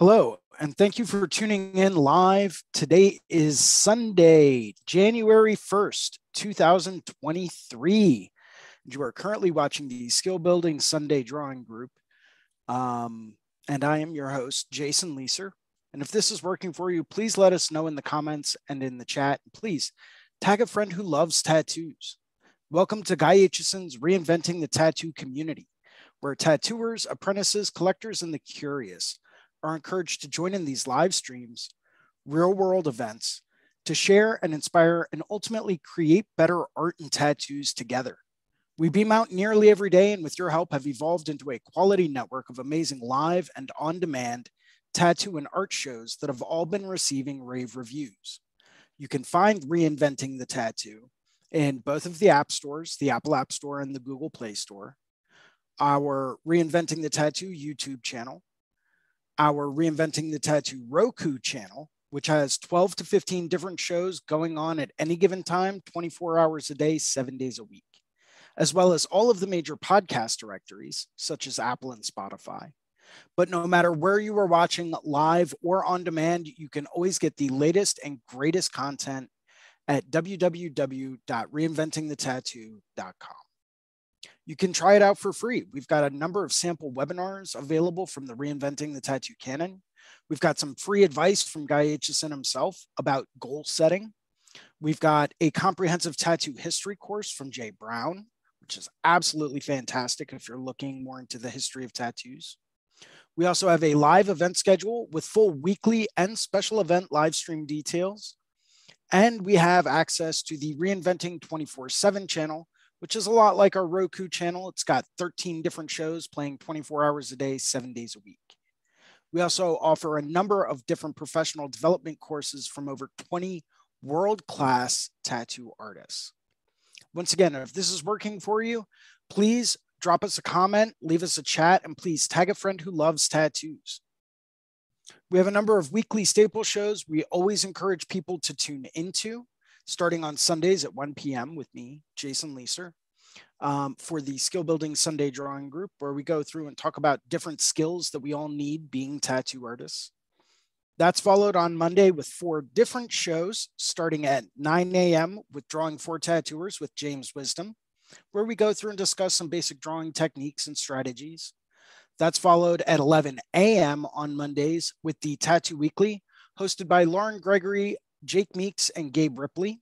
Hello, and thank you for tuning in live. Today is Sunday, January 1st, 2023. And You are currently watching the Skill Building Sunday Drawing Group. Um, and I am your host, Jason Leeser. And if this is working for you, please let us know in the comments and in the chat. Please tag a friend who loves tattoos. Welcome to Guy Aitchison's Reinventing the Tattoo Community, where tattooers, apprentices, collectors, and the curious are encouraged to join in these live streams, real world events, to share and inspire and ultimately create better art and tattoos together. We beam out nearly every day and with your help have evolved into a quality network of amazing live and on demand tattoo and art shows that have all been receiving rave reviews. You can find Reinventing the Tattoo in both of the app stores, the Apple App Store and the Google Play Store, our Reinventing the Tattoo YouTube channel, our Reinventing the Tattoo Roku channel, which has 12 to 15 different shows going on at any given time, 24 hours a day, seven days a week, as well as all of the major podcast directories, such as Apple and Spotify. But no matter where you are watching live or on demand, you can always get the latest and greatest content at www.reinventingthetattoo.com. You can try it out for free. We've got a number of sample webinars available from the Reinventing the Tattoo Canon. We've got some free advice from Guy Aitchison himself about goal setting. We've got a comprehensive tattoo history course from Jay Brown, which is absolutely fantastic if you're looking more into the history of tattoos. We also have a live event schedule with full weekly and special event live stream details. And we have access to the Reinventing 24 7 channel, which is a lot like our Roku channel. It's got 13 different shows playing 24 hours a day, seven days a week. We also offer a number of different professional development courses from over 20 world class tattoo artists. Once again, if this is working for you, please drop us a comment, leave us a chat, and please tag a friend who loves tattoos. We have a number of weekly staple shows we always encourage people to tune into starting on Sundays at 1 p.m. with me, Jason Leeser, um, for the Skill Building Sunday Drawing Group, where we go through and talk about different skills that we all need being tattoo artists. That's followed on Monday with four different shows, starting at 9 a.m. with Drawing for Tattooers with James Wisdom, where we go through and discuss some basic drawing techniques and strategies. That's followed at 11 a.m. on Mondays with the Tattoo Weekly, hosted by Lauren Gregory Jake Meeks, and Gabe Ripley.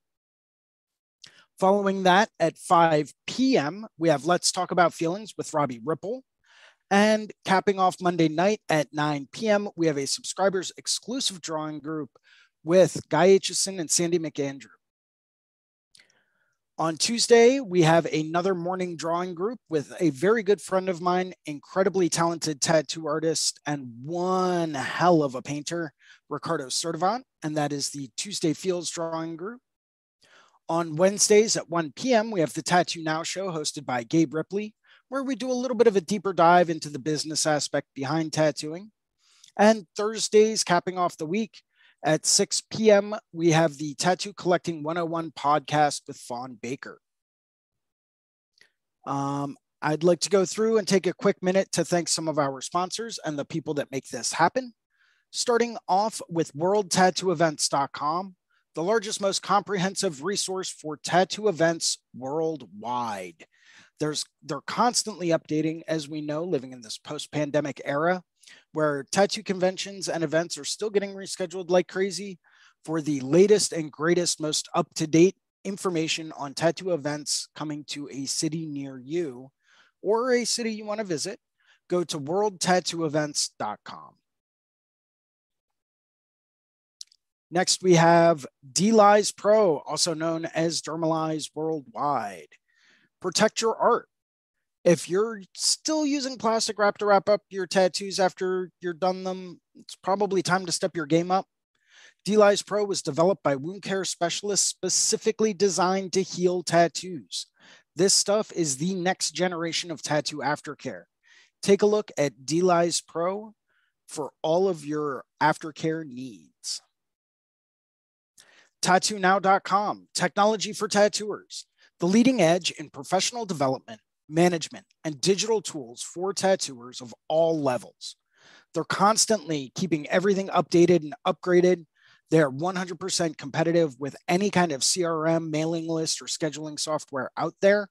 Following that at 5 p.m., we have Let's Talk About Feelings with Robbie Ripple. And capping off Monday night at 9 p.m., we have a subscribers exclusive drawing group with Guy Aitchison and Sandy McAndrew. On Tuesday, we have another morning drawing group with a very good friend of mine, incredibly talented tattoo artist, and one hell of a painter, Ricardo Sertivant, and that is the Tuesday Fields Drawing Group. On Wednesdays at 1 p.m., we have the Tattoo Now show hosted by Gabe Ripley, where we do a little bit of a deeper dive into the business aspect behind tattooing. And Thursdays, capping off the week at 6 p.m., we have the Tattoo Collecting 101 podcast with Fawn Baker. Um, I'd like to go through and take a quick minute to thank some of our sponsors and the people that make this happen starting off with worldtattooevents.com, the largest, most comprehensive resource for tattoo events worldwide. There's, they're constantly updating, as we know, living in this post pandemic era where tattoo conventions and events are still getting rescheduled like crazy. For the latest and greatest, most up to date information on tattoo events coming to a city near you or a city you want to visit, go to worldtattooevents.com. Next, we have DLize Pro, also known as Dermalize Worldwide. Protect your art. If you're still using plastic wrap to wrap up your tattoos after you're done them, it's probably time to step your game up. DLize Pro was developed by wound care specialists specifically designed to heal tattoos. This stuff is the next generation of tattoo aftercare. Take a look at DLize Pro for all of your aftercare needs. TattooNow.com, technology for tattooers, the leading edge in professional development, management, and digital tools for tattooers of all levels. They're constantly keeping everything updated and upgraded. They're 100% competitive with any kind of CRM, mailing list, or scheduling software out there.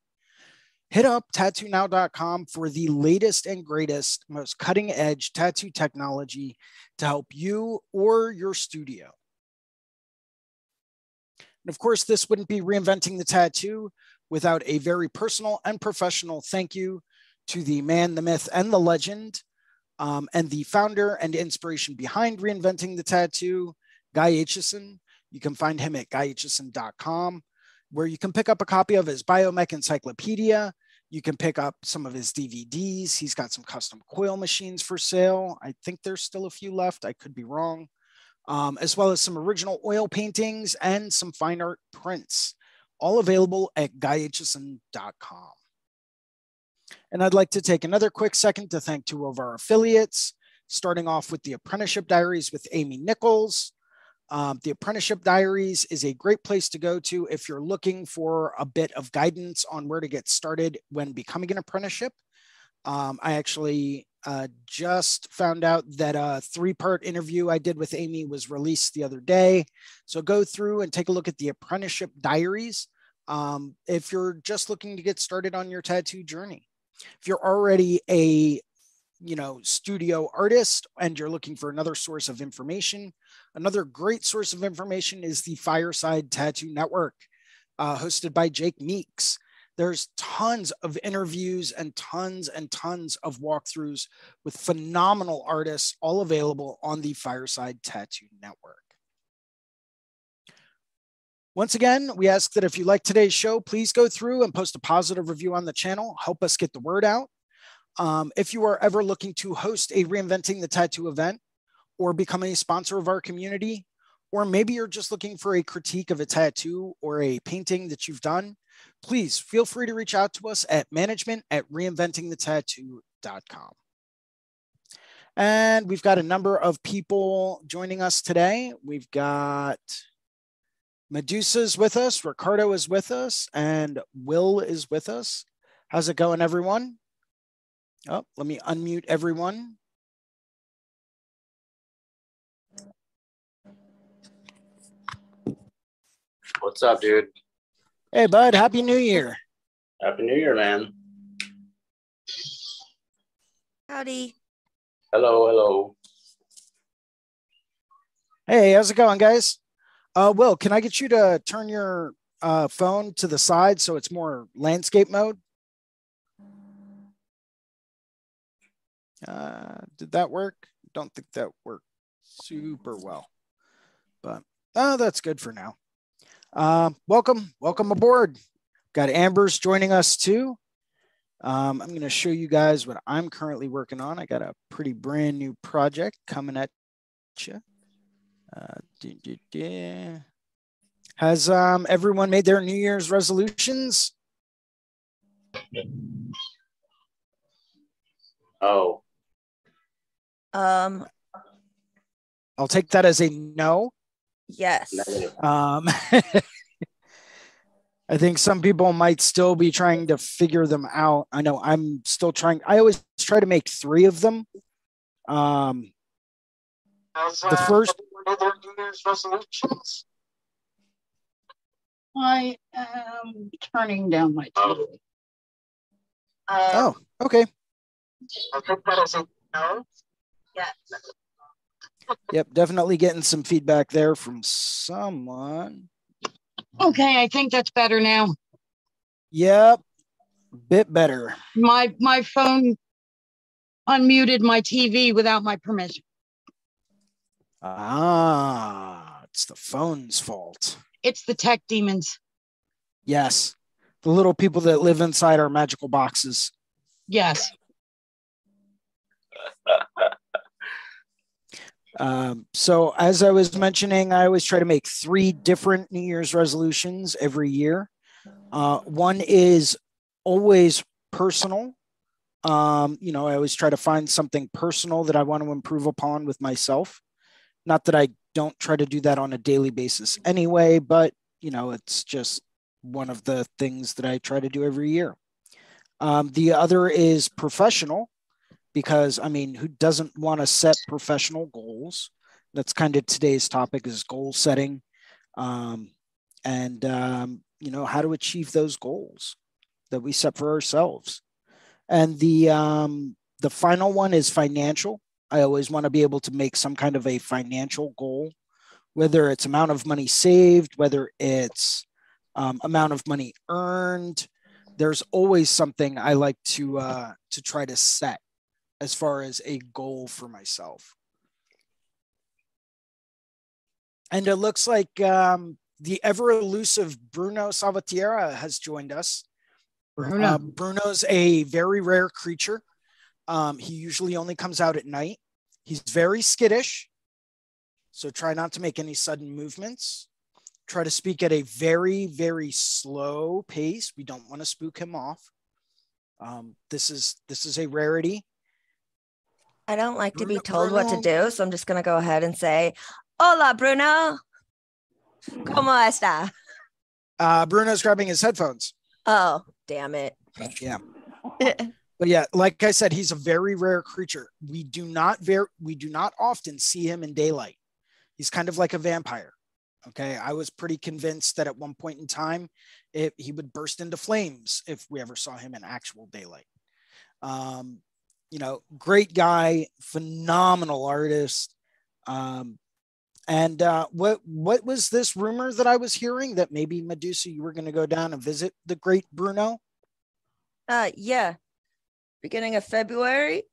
Hit up tattoonow.com for the latest and greatest, most cutting edge tattoo technology to help you or your studio. And of course, this wouldn't be reinventing the tattoo without a very personal and professional thank you to the man, the myth, and the legend, um, and the founder and inspiration behind reinventing the tattoo, Guy Aitchison. You can find him at guyaitchison.com, where you can pick up a copy of his Biomech Encyclopedia. You can pick up some of his DVDs. He's got some custom coil machines for sale. I think there's still a few left. I could be wrong um, as well as some original oil paintings and some fine art prints, all available at guyaitchison.com. And I'd like to take another quick second to thank two of our affiliates, starting off with the Apprenticeship Diaries with Amy Nichols. Um, the Apprenticeship Diaries is a great place to go to if you're looking for a bit of guidance on where to get started when becoming an apprenticeship. Um, I actually uh, just found out that a three part interview I did with Amy was released the other day. So go through and take a look at the apprenticeship diaries um, if you're just looking to get started on your tattoo journey. If you're already a you know studio artist and you're looking for another source of information another great source of information is the fireside tattoo network uh, hosted by jake meeks there's tons of interviews and tons and tons of walkthroughs with phenomenal artists, all available on the Fireside Tattoo Network. Once again, we ask that if you like today's show, please go through and post a positive review on the channel. Help us get the word out. Um, if you are ever looking to host a Reinventing the Tattoo event or become a sponsor of our community, or maybe you're just looking for a critique of a tattoo or a painting that you've done, please feel free to reach out to us at management at reinventingthetattoo.com. And we've got a number of people joining us today. We've got Medusa's with us, Ricardo is with us, and Will is with us. How's it going, everyone? Oh, let me unmute everyone. What's up, dude? Hey, bud. Happy New Year. Happy New Year, man. Howdy. Hello, hello. Hey, how's it going, guys? Uh, Will, can I get you to turn your uh, phone to the side so it's more landscape mode? Uh, did that work? Don't think that worked super well, but oh, that's good for now. Uh, welcome, welcome aboard. Got Amber's joining us too. Um, I'm going to show you guys what I'm currently working on. I got a pretty brand new project coming at you. Uh, Has um, everyone made their New Year's resolutions? Oh. Um. I'll take that as a no. Yes. Um, I think some people might still be trying to figure them out. I know I'm still trying. I always try to make three of them. Um, the first. New Year's resolutions. I am turning down my TV. Uh, oh, okay. I think that is a no. Yes. Yep, definitely getting some feedback there from someone. Okay, I think that's better now. Yep, bit better. My my phone unmuted my TV without my permission. Ah, it's the phone's fault. It's the tech demons. Yes, the little people that live inside our magical boxes. Yes. Um, so, as I was mentioning, I always try to make three different New Year's resolutions every year. Uh, one is always personal. Um, you know, I always try to find something personal that I want to improve upon with myself. Not that I don't try to do that on a daily basis anyway, but, you know, it's just one of the things that I try to do every year. Um, the other is professional because I mean, who doesn't want to set professional goals? That's kind of today's topic is goal setting, um, and um, you know how to achieve those goals that we set for ourselves. And the um, the final one is financial. I always want to be able to make some kind of a financial goal, whether it's amount of money saved, whether it's um, amount of money earned. There's always something I like to uh, to try to set as far as a goal for myself. And it looks like um, the ever elusive Bruno Salvatierra has joined us. Bruno. Uh, Bruno's a very rare creature. Um, he usually only comes out at night. He's very skittish. So try not to make any sudden movements. Try to speak at a very, very slow pace. We don't want to spook him off. Um, this is this is a rarity. I don't like to be Bruno- told what to do, so I'm just gonna go ahead and say, "Hola, Bruno. ¿Cómo está?" Uh, Bruno's grabbing his headphones. Oh, damn it. Yeah. But yeah, like I said, he's a very rare creature. We do not very we do not often see him in daylight. He's kind of like a vampire. Okay. I was pretty convinced that at one point in time, it, he would burst into flames if we ever saw him in actual daylight. Um, you know, great guy, phenomenal artist. Um, and uh, what what was this rumor that I was hearing that maybe Medusa you were going to go down and visit the great Bruno? Uh, yeah. Beginning of February.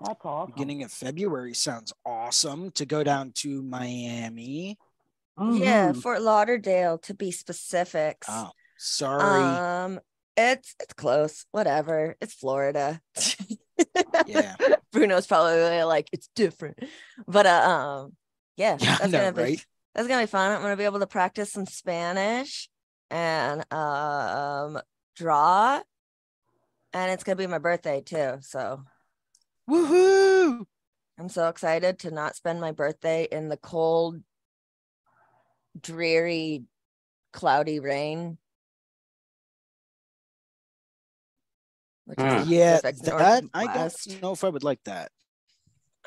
That's awesome. beginning of February sounds awesome to go down to Miami. Yeah, Mhm. Fort Lauderdale to be specific. Oh, sorry. Um, it's it's close. Whatever. It's Florida. yeah. Bruno's probably like it's different, but uh, um, yeah, Yeah, that's know, gonna be right? that's gonna be fun. I'm gonna be able to practice some Spanish and um draw, and it's gonna be my birthday too. So Woohoo! I'm so excited to not spend my birthday in the cold, dreary, cloudy rain. Which is. Yeah, that I Northwest. don't know if I would like that.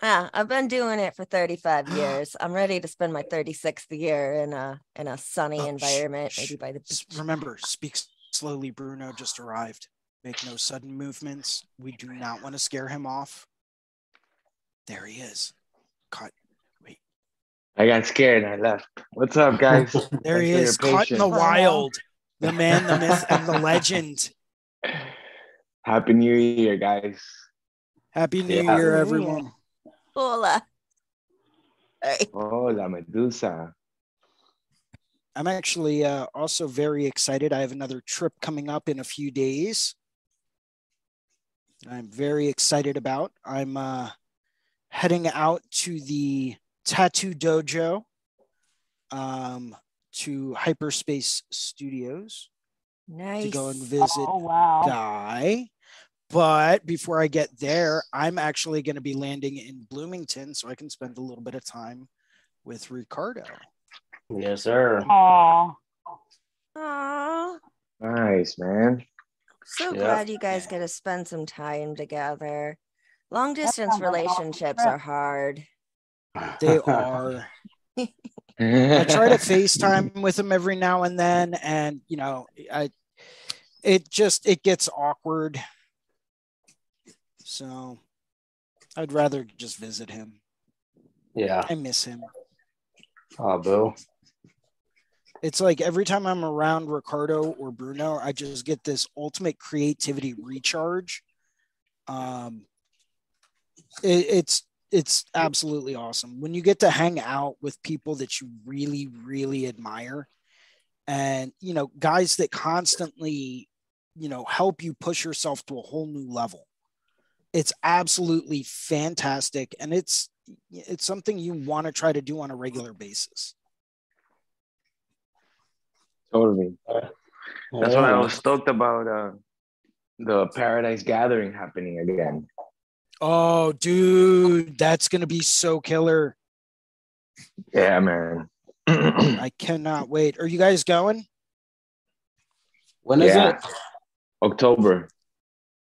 Yeah, I've been doing it for 35 years. I'm ready to spend my 36th year in a in a sunny Oh, environment, sh- maybe by the S- beach. Remember, speak slowly. Bruno just arrived. Make no sudden movements. We do not want to scare him off. There he is. Caught. Wait. I got scared and I left. What's up, guys? There he is. for Caught in the wild. The man, the myth, and the legend. Happy New Year, guys. Happy New Yeah. Year, Happy New Year. everyone. Hola. Hey. Oh, la Medusa. I'm actually uh, also very excited. I have another trip coming up in a few days. I'm very excited about. I'm uh, heading out to the Tattoo Dojo, um, to Hyperspace Studios Nice. to go and visit Oh wow. Guy. But before I get there, I'm actually going to be landing in Bloomington so I can spend a little bit of time with Ricardo. Yes, sir. Aw. Aw, Nice, man. so Yeah. glad you guys get to spend some time together. Long distance sounds like an awesome relationships are hard. They are. I try to FaceTime with him every now and then, and you know, I it just it gets awkward. So I'd rather just visit him. Yeah. I miss him. Oh, boo. It's like every time I'm around Ricardo or Bruno, I just get this ultimate creativity recharge. Um, it, it's it's absolutely awesome when you get to hang out with people that you really really admire, and you know guys that constantly, you know, help you push yourself to a whole new level. It's absolutely fantastic, and it's it's something you want to try to do on a regular basis. Totally. That's why I was stoked about uh, the Paradise Gathering happening again. Oh, dude, that's gonna be so killer. Yeah, man. I cannot wait. Are you guys going? When is Yeah. it? October.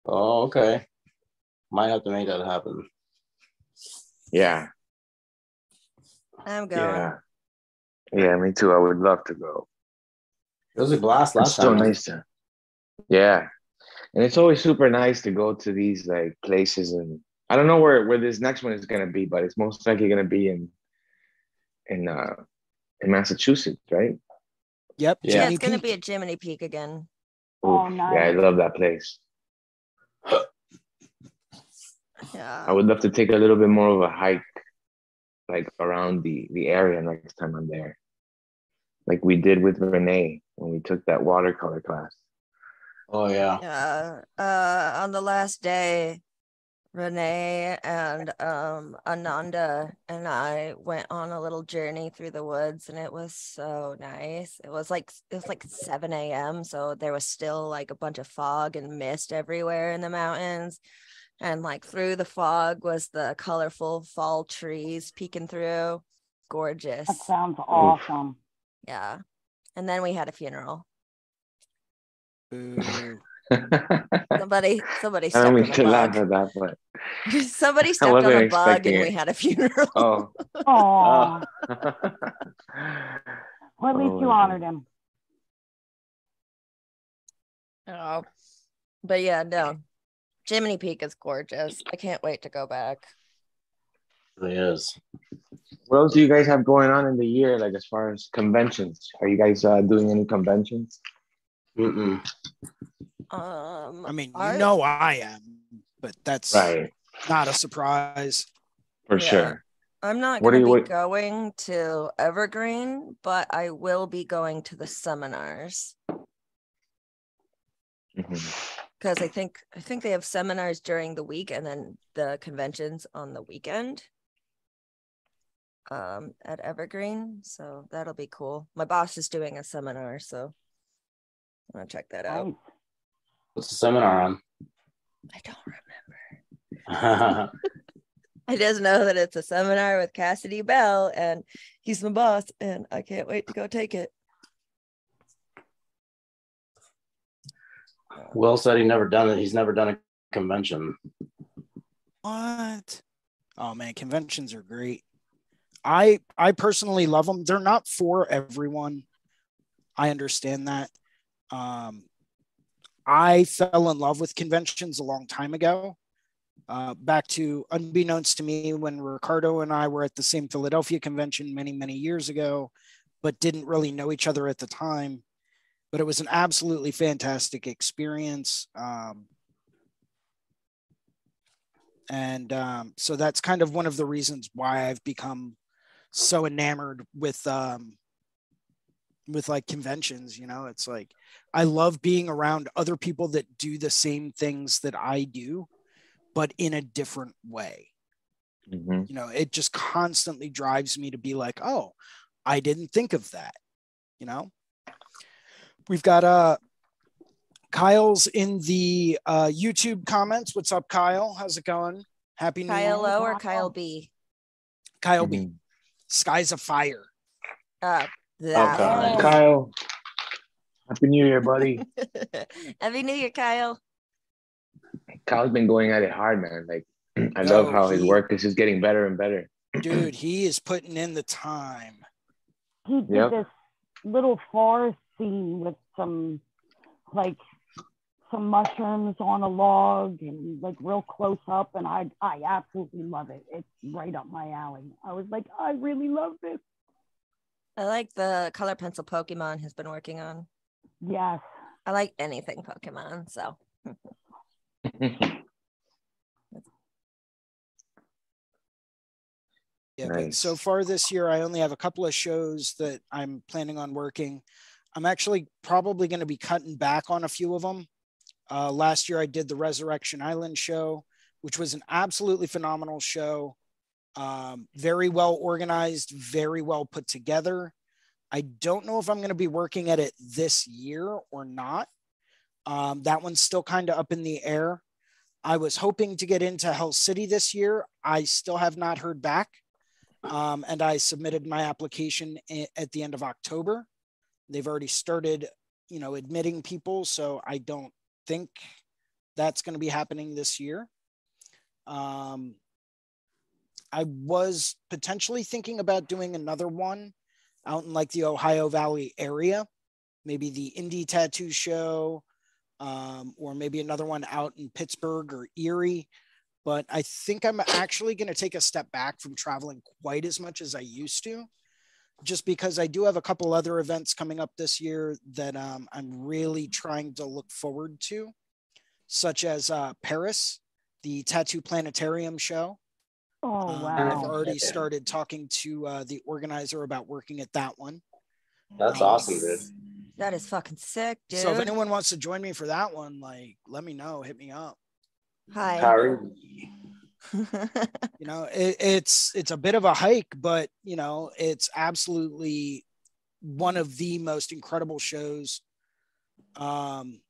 Oh, okay. Might have to make that happen. Yeah. I'm going. Yeah. Yeah, me too. I would love to go. It was a blast It's last so time. nice to. Yeah. And it's always super nice to go to these like places and I don't know where where this next one is gonna be, but it's most likely gonna be in in uh in Massachusetts, right? Yep. Yeah, Jimmy it's gonna Peak. be at Jiminy Peak again. Oh, Oof, Yeah, I love that place. Yeah. I would love to take a little bit more of a hike, like around the the area next time I'm there, like we did with Renee when we took that watercolor class. Oh yeah. Yeah. Uh, on the last day, Renee and um Ananda and I went on a little journey through the woods and it was so nice. It was like it was like 7 a.m. So there was still like a bunch of fog and mist everywhere in the mountains. And like through the fog was the colorful fall trees peeking through. Gorgeous. That sounds awesome. Yeah. And then we had a funeral. Boo. Somebody somebody I don't mean to laugh at that, but Somebody stepped on a bug expecting and we had a funeral. oh. Oh, oh. well, at least Oh, you my honored him. Oh, but yeah, no. Jiminy Peak is gorgeous. I can't wait to go back. It is. What else do you guys have going on in the year, like as far as conventions? Are you guys uh, doing any conventions? Mm-mm. Um, I mean, I- you know I am, but that's Right, not a surprise. for Yeah. sure. I'm not going to be what- going to Evergreen, but I will be going to the seminars Mhm. because I think I think they have seminars during the week and then the conventions on the weekend. Um, at Evergreen, so that'll be cool. My boss is doing a seminar, so I'm gonna check that out. Nice. What's the seminar on? I don't remember. I just know that it's a seminar with Cassidy Bell and he's my boss and I can't wait to go take it. Will said he never done it. He's never done a convention. What? Oh man, conventions are great. I I personally love them. They're not for everyone. I understand that. Um, I fell in love with conventions a long time ago. Uh, back to unbeknownst to me when Ricardo and I were at the same Philadelphia convention many many years ago, but didn't really know each other at the time. But it was an absolutely fantastic experience. Um, and um, so that's kind of one of the reasons why I've become so enamored with um, with like conventions. You know, it's like I love being around other people that do the same things that I do, but in a different way. Mhm. You know, it just constantly drives me to be like, oh, I didn't think of that. You know, we've got uh Kyle's in the uh, YouTube comments. What's up, Kyle? How's it going? Happy New Kyle Year. O or Kyle B? Kyle B. Mhm. Skies of Fire. Uh, that God. one. Kyle, happy New Year, buddy. Happy New Year, Kyle. Kyle's been going at it hard, man. Like I No, love how his work is just getting better and better. Dude, he is putting in the time. He did Yep. this little forest scene with some, like, some mushrooms on a log and like real close up, and I I absolutely love it. It's right up my alley. I was like, I really love this. I like the color pencil Pokemon he's been working on. Yes. I like anything Pokemon, so Yeah, Nice. so far this year, I only have a couple of shows that I'm planning on working. I'm actually probably going to be cutting back on a few of them. Uh, last year, I did the Resurrection Island show, which was an absolutely phenomenal show. Um, very well organized, very well put together. I don't know if I'm going to be working at it this year or not. Um, that one's still kind of up in the air. I was hoping to get into Hell City this year. I still have not heard back. Um, and I submitted my application at the end of October. They've already started, you know, admitting people. So I don't think that's going to be happening this year. Um, I was potentially thinking about doing another one out in like the Ohio Valley area, maybe the Indie Tattoo Show, um, or maybe another one out in Pittsburgh or Erie. But I think I'm actually going to take a step back from traveling quite as much as I used to, just because I do have a couple other events coming up this year that um, I'm really trying to look forward to, such as uh, Paris, the Tattoo Planetarium show. Oh Um, wow. I've already started talking to uh, the organizer about working at that one. That's Um, awesome, dude. That is fucking sick, dude. So if anyone wants to join me for that one, like let me know, hit me up. Hi. Kyrie. You know, it, it's it's a bit of a hike, but you know, it's absolutely one of the most incredible shows. Um,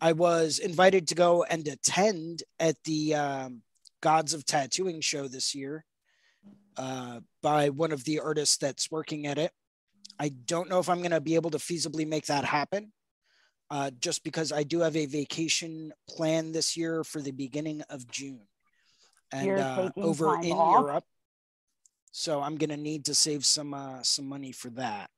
I was invited to go and attend at the um, Gods of Tattooing show this year uh, by one of the artists that's working at it. I don't know if I'm going to be able to feasibly make that happen, uh, just because I do have a vacation plan this year for the beginning of June, and uh, over in off? Europe. So I'm going to need to save some uh, some money for that.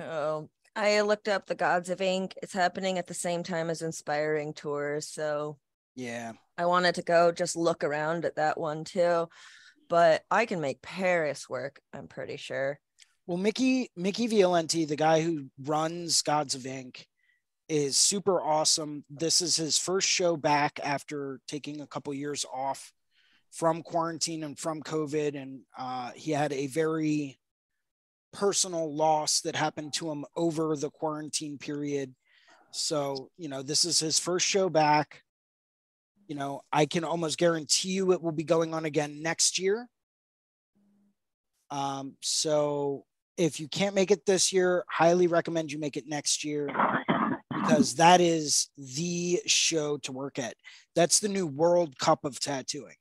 oh, I looked up the Gods of Ink. It's happening at the same time as Inspiring Tours. So Yeah, I wanted to go just look around at that one too. But I can make Paris work, I'm pretty sure. Well, Mickey Mickey Violenti, the guy who runs Gods of Ink, is super awesome. This is his first show back after taking a couple years off from quarantine and from COVID, and uh, he had a very personal loss that happened to him over the quarantine period. So, you know, this is his first show back. You know, I can almost guarantee you it will be going on again next year. Um, so if you can't make it this year, highly recommend you make it next year because that is the show to work at. That's the new World Cup of tattooing.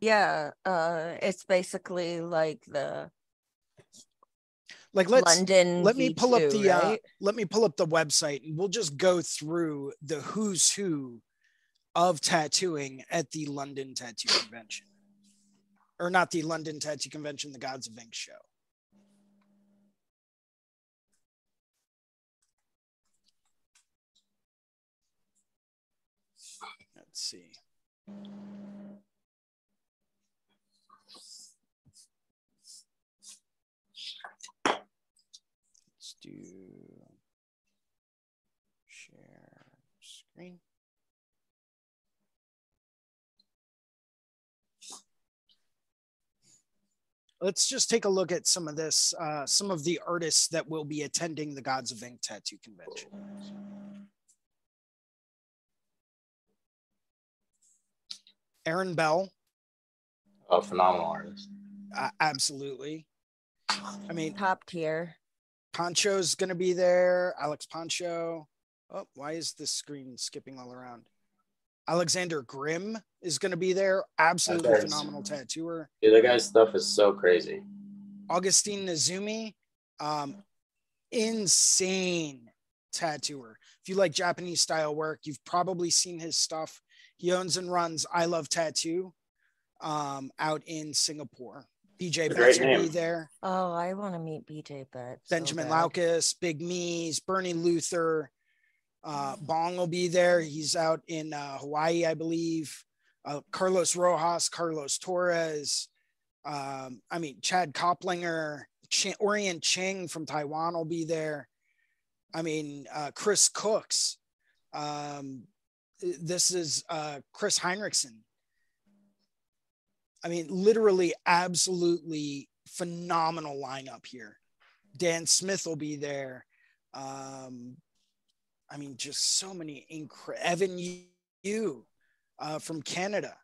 Yeah, uh it's basically like the Like let's London. let me pull up V2, the uh, let me pull up the website and we'll just go through the who's who of tattooing at the London Tattoo Convention. Or not the London Tattoo Convention, the Gods of Ink show. Let's see. Let's just take a look at some of this, uh, some of the artists that will be attending the Gods of Ink Tattoo Convention. Aaron Bell, A phenomenal artist. uh, absolutely. I mean, top tier. Poncho's going to be there. Alex Poncho. Oh, why is this screen skipping all around? Alexander Grimm is going to be there. Absolutely Okay. phenomenal tattooer. Dude, that guy's stuff is so crazy. Augustine Nazumi, um, insane tattooer. If you like Japanese style work, you've probably seen his stuff. He owns and runs I Love Tattoo um, out in Singapore. BJ A Betts great will be there. Oh, I want to meet BJ Betts. Benjamin bad. Laukus, Big Mees, Bernie Luther, uh, Bong will be there. He's out in uh, Hawaii, I believe. Uh, Carlos Rojas, Carlos Torres. Um, I mean, Chad Koplinger, Ch- Orion Ching from Taiwan will be there. I mean, uh, Chris Cooks. Um, this is uh, Chris Heinrichsen. I mean, literally, absolutely phenomenal lineup here. Dan Smith will be there. Um, I mean, just so many incredible. Evan Yu uh, from Canada.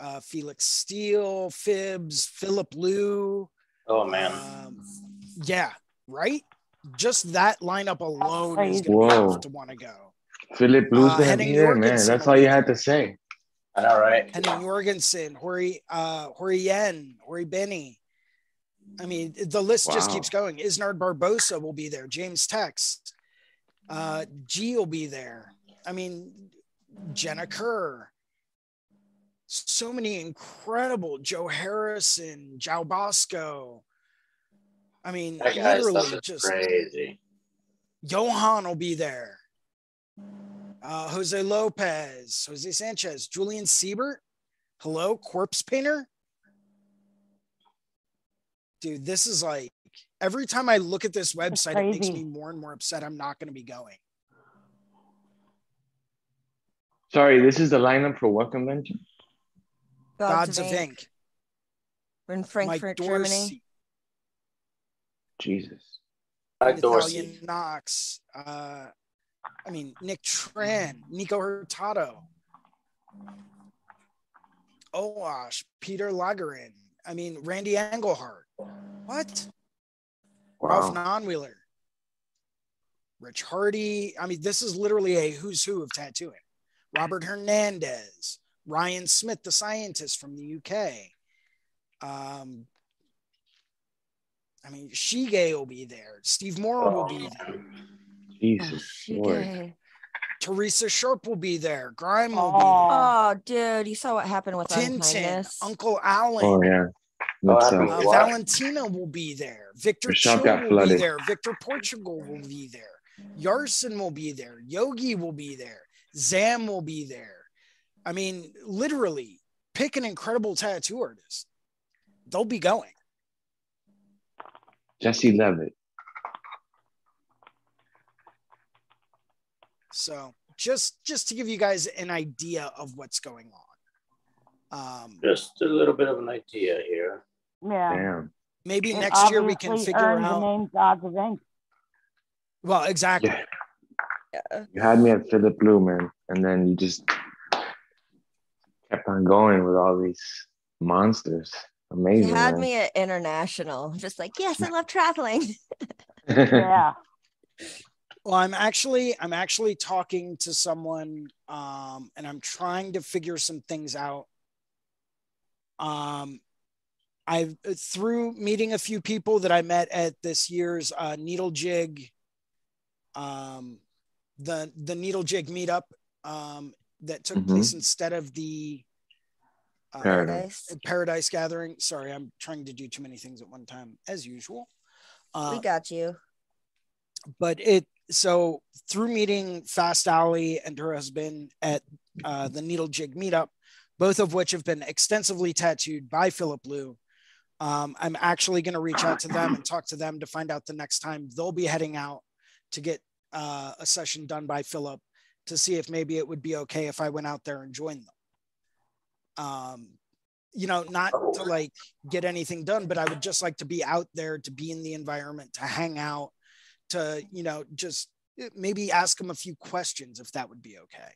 Uh, Felix Steele, Fibs, Filip Leu. Oh man. Um, yeah, right. Just that lineup alone is going to have to want to go. Filip Leu's Uh, gonna be there, man. That's all you had to say. All right. know, right? Henning Jorgensen, Hori, uh, Hori Yen, Hori Benny. I mean, the list just keeps going. Isnard Barbosa will be there. James Tex. Uh, G will be there. I mean, Jenna Kerr. So many incredible Joe Harrison, Joe Bosco. I mean, That literally just crazy. Johan will be there. Uh, Jose Lopez, Jose Sanchez, Julian Siebert. Hello, corpse painter. Dude, this is like every time I look at this website, it makes me more and more upset. I'm not going to be going. Sorry, this is the lineup for what convention? Gods, of Ink. We're in Frankfurt, Germany. Jesus. Mike Natalia Dorsey. Knox. Uh, I mean, Nick Tran, Nico Hurtado, Owash, Peter Lagergren. I mean, Randy Engelhard. What? Ralph Wow. Nonnweiler. Rich Hardy. I mean, this is literally a who's who of tattooing. Robert Hernandez, Ryan Smith, the scientist from the UK. Um, I mean, Shige will be there. Steve Moore will Oh, be there. man. Oh, Jesus. Lord. Teresa Sharp will be there. Grime will be there. Oh, dude, you saw what happened with. Tintin. Uncle Allen. Oh yeah. Oh, That's, uh, Uh, Valentina will be there. Victor Michelle Chill got will be there. Victor Portugal will be there. Yarson will be there. Yogi will be there. Zam will be there. I mean, literally, pick an incredible tattoo artist. They'll be going. Jesse Levitt. So just just to give you guys an idea of what's going on. Um, Just a little bit of an idea here. Yeah. Damn. maybe It next year we can figure earned the out. name Gods of Ink. Well, exactly. Yeah. Yeah. You had me at Filip Leu, man, and then you just kept on going with all these monsters. Amazing. You had man. me at international, just like, yes, I love traveling. Yeah. Well, I'm actually I'm actually talking to someone um and I'm trying to figure some things out. Um I've through meeting a few people that I met at this year's uh needle jig um the the needle jig meetup um that took Mhm. place instead of the uh, Paradise. Paradise Gathering. Sorry, I'm trying to do too many things at one time as usual. Uh, we got you. but it so through meeting Fast Alley and her husband at uh, the Needle Jig meetup, both of which have been extensively tattooed by Filip Leu. Um, I'm actually going to reach out to them and talk to them to find out the next time they'll be heading out to get uh, a session done by Philip to see if maybe it would be okay if I went out there and joined them. Um, you know, not to like get anything done, but I would just like to be out there, to be in the environment, to hang out, to you know just eh, maybe ask them a few questions if that would be okay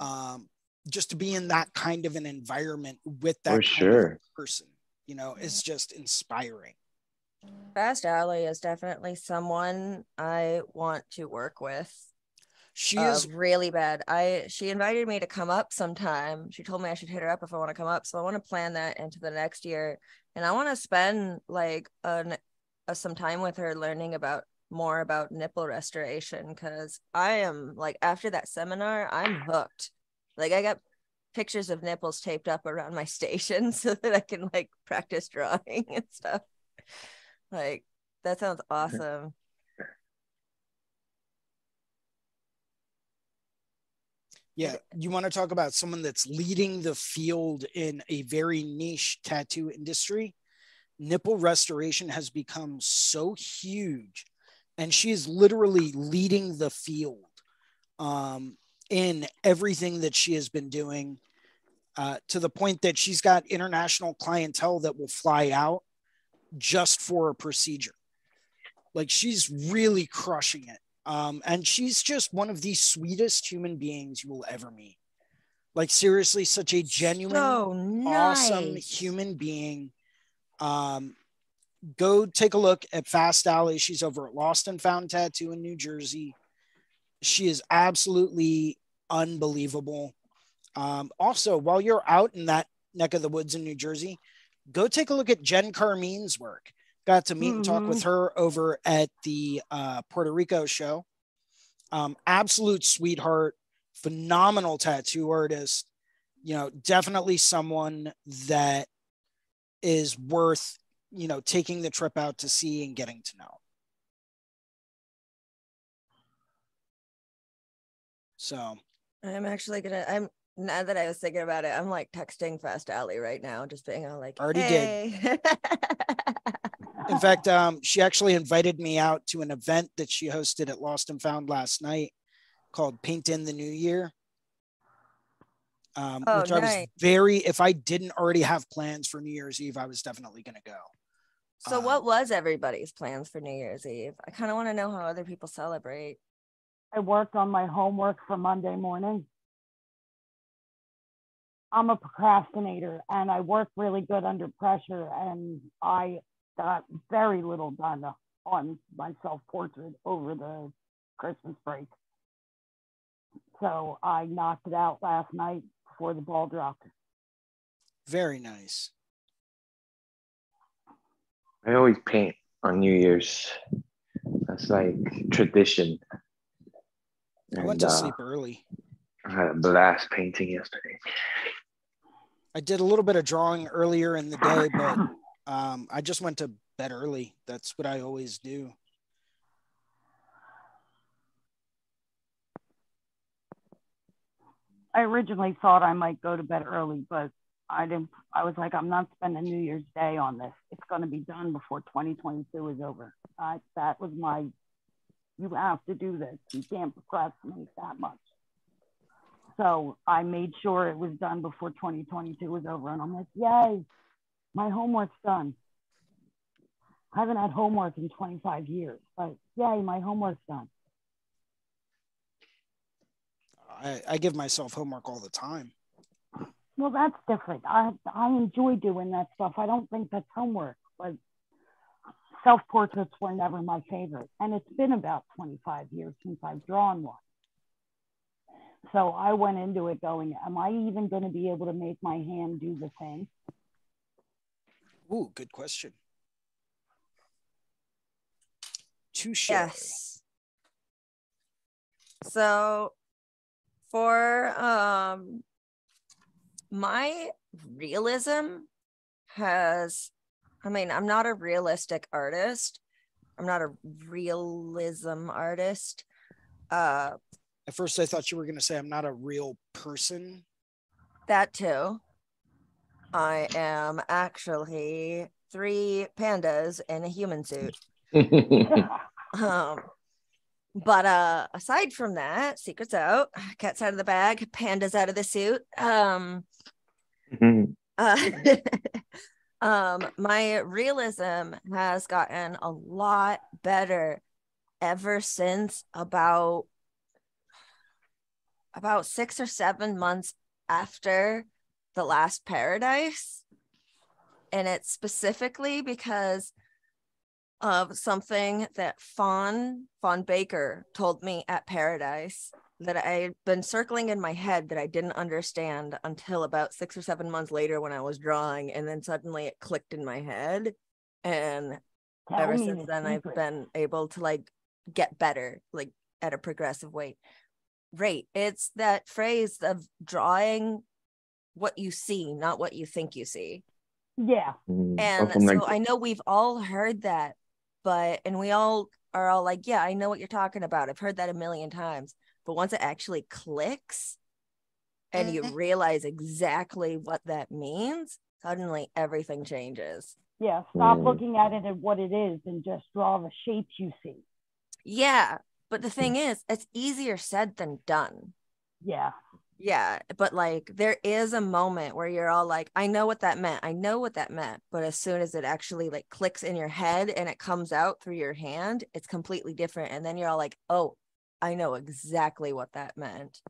um just to be in that kind of an environment with that For kind of sure. person you know is just inspiring Fast Alley is definitely someone I want to work with. she uh, is really bad. I she invited me to come up sometime. She told me I should hit her up if I want to come up. So I want to plan that into the next year, and I want to spend like an uh, some time with her learning about more about nipple restoration because I am like after that seminar, I'm hooked. Like I got pictures of nipples taped up around my station so that I can like practice drawing and stuff. Like that sounds awesome. yeah you want to talk about someone that's leading the field in a very niche tattoo industry nipple restoration has become so huge and she is literally leading the field um, in everything that she has been doing uh, to the point that she's got international clientele that will fly out just for a procedure. Like she's really crushing it. Um, and she's just one of the sweetest human beings you will ever meet. Like seriously, such a genuine, so awesome human being. Um, go take a look at Fast Alley. She's over at Lost and Found Tattoo in New Jersey. She is absolutely unbelievable. Um, also, while you're out in that neck of the woods in New Jersey, go take a look at Jen Carmine's work. Got to meet and talk with her over at the uh, Puerto Rico show. Um, absolute sweetheart, phenomenal tattoo artist. You know, definitely someone that is worth, you know, taking the trip out to see and getting to know. So I'm actually gonna. I'm now that I was thinking about it, I'm like texting Fast Alley right now, just being all like, Already did. did. in fact, um, she actually invited me out to an event that she hosted at Lost and Found last night called Paint in the New Year. Um, Oh, which I was very, if I didn't already have plans for New Year's Eve, I was definitely going to go. so, Um, what was everybody's plans for New Year's Eve? I kind of want to know how other people celebrate. I worked on my homework for Monday morning. I'm a procrastinator and I work really good under pressure and I got very little done on my self portrait over the Christmas break. So I knocked it out last night before the ball dropped. Very nice. I always paint on New Year's. That's like tradition. I went And, to uh, sleep early. I had a blast painting yesterday. I did a little bit of drawing earlier in the day, but um, I just went to bed early. That's what I always do. I originally thought I might go to bed early, but I didn't. I was like, I'm not spending New Year's Day on this. It's going to be done before 2022 is over. I, that was my. You have to do this. You can't procrastinate that much. So I made sure it was done before 2022 was over, and I'm like, yay, my homework's done. I haven't had homework in 25 years, but yay, my homework's done. I, I give myself homework all the time. Well, that's different. I I enjoy doing that stuff. I don't think that's homework, but self portraits were never my favorite, and it's been about 25 years since I've drawn one. So I went into it going, "Am I even going to be able to make my hand do the thing?" Ooh, good question. Touche. Yes. So for um my realism has I mean, I'm not a realistic artist. I'm not a realism artist. Uh At first, I thought you were going to say I'm not a real person. that too. I am actually three pandas in a human suit. Um, but uh aside from that, secrets out, cat's out of the bag, pandas out of the suit. Um uh, um my realism has gotten a lot better ever since about about six or seven months after the last paradise. And it's specifically because of something that Fawn Fawn Baker told me at Paradise that I had been circling in my head that I didn't understand until about six or seven months later when I was drawing, and then suddenly it clicked in my head, and Tell ever since the then I've been able to like get better, like at a progressive rate. Right. It's that phrase of drawing what you see, not what you think you see. Yeah, mm, And so like, I know we've all heard that, but and we all are all like, yeah, I know what you're talking about. I've heard that a million times. But once it actually clicks and you realize exactly what that means, suddenly everything changes. yeah. Stop Mm. looking at it at what it is and just draw the shapes you see. Yeah. But the thing is, it's easier said than done. Yeah, Yeah, but like there is a moment where you're all like, I know what that meant. I know what that meant. But as soon as it actually like clicks in your head and it comes out through your hand, it's completely different. And then you're all like, oh, I know exactly what that meant.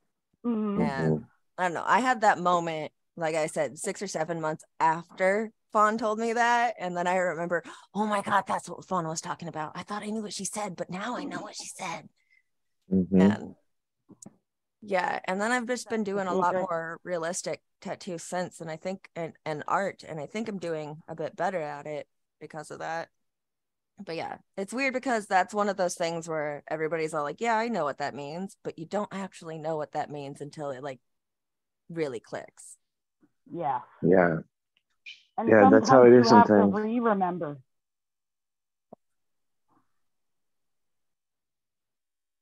Mhm. And I don't know. I had that moment, like I said, six or seven months after Fawn told me that. And then I remember, oh my God, that's what Fawn was talking about. I thought I knew what she said, but now I know what she said. Mhm. And yeah, and then I've just been doing a lot more realistic tattoos since, and I think and and art, and I think I'm doing a bit better at it because of that. But yeah, it's weird because that's one of those things where everybody's all like, "Yeah, I know what that means," but you don't actually know what that means until it like really clicks. Yeah. Yeah. And Yeah, that's how it is. sometimes is you have to re-remember.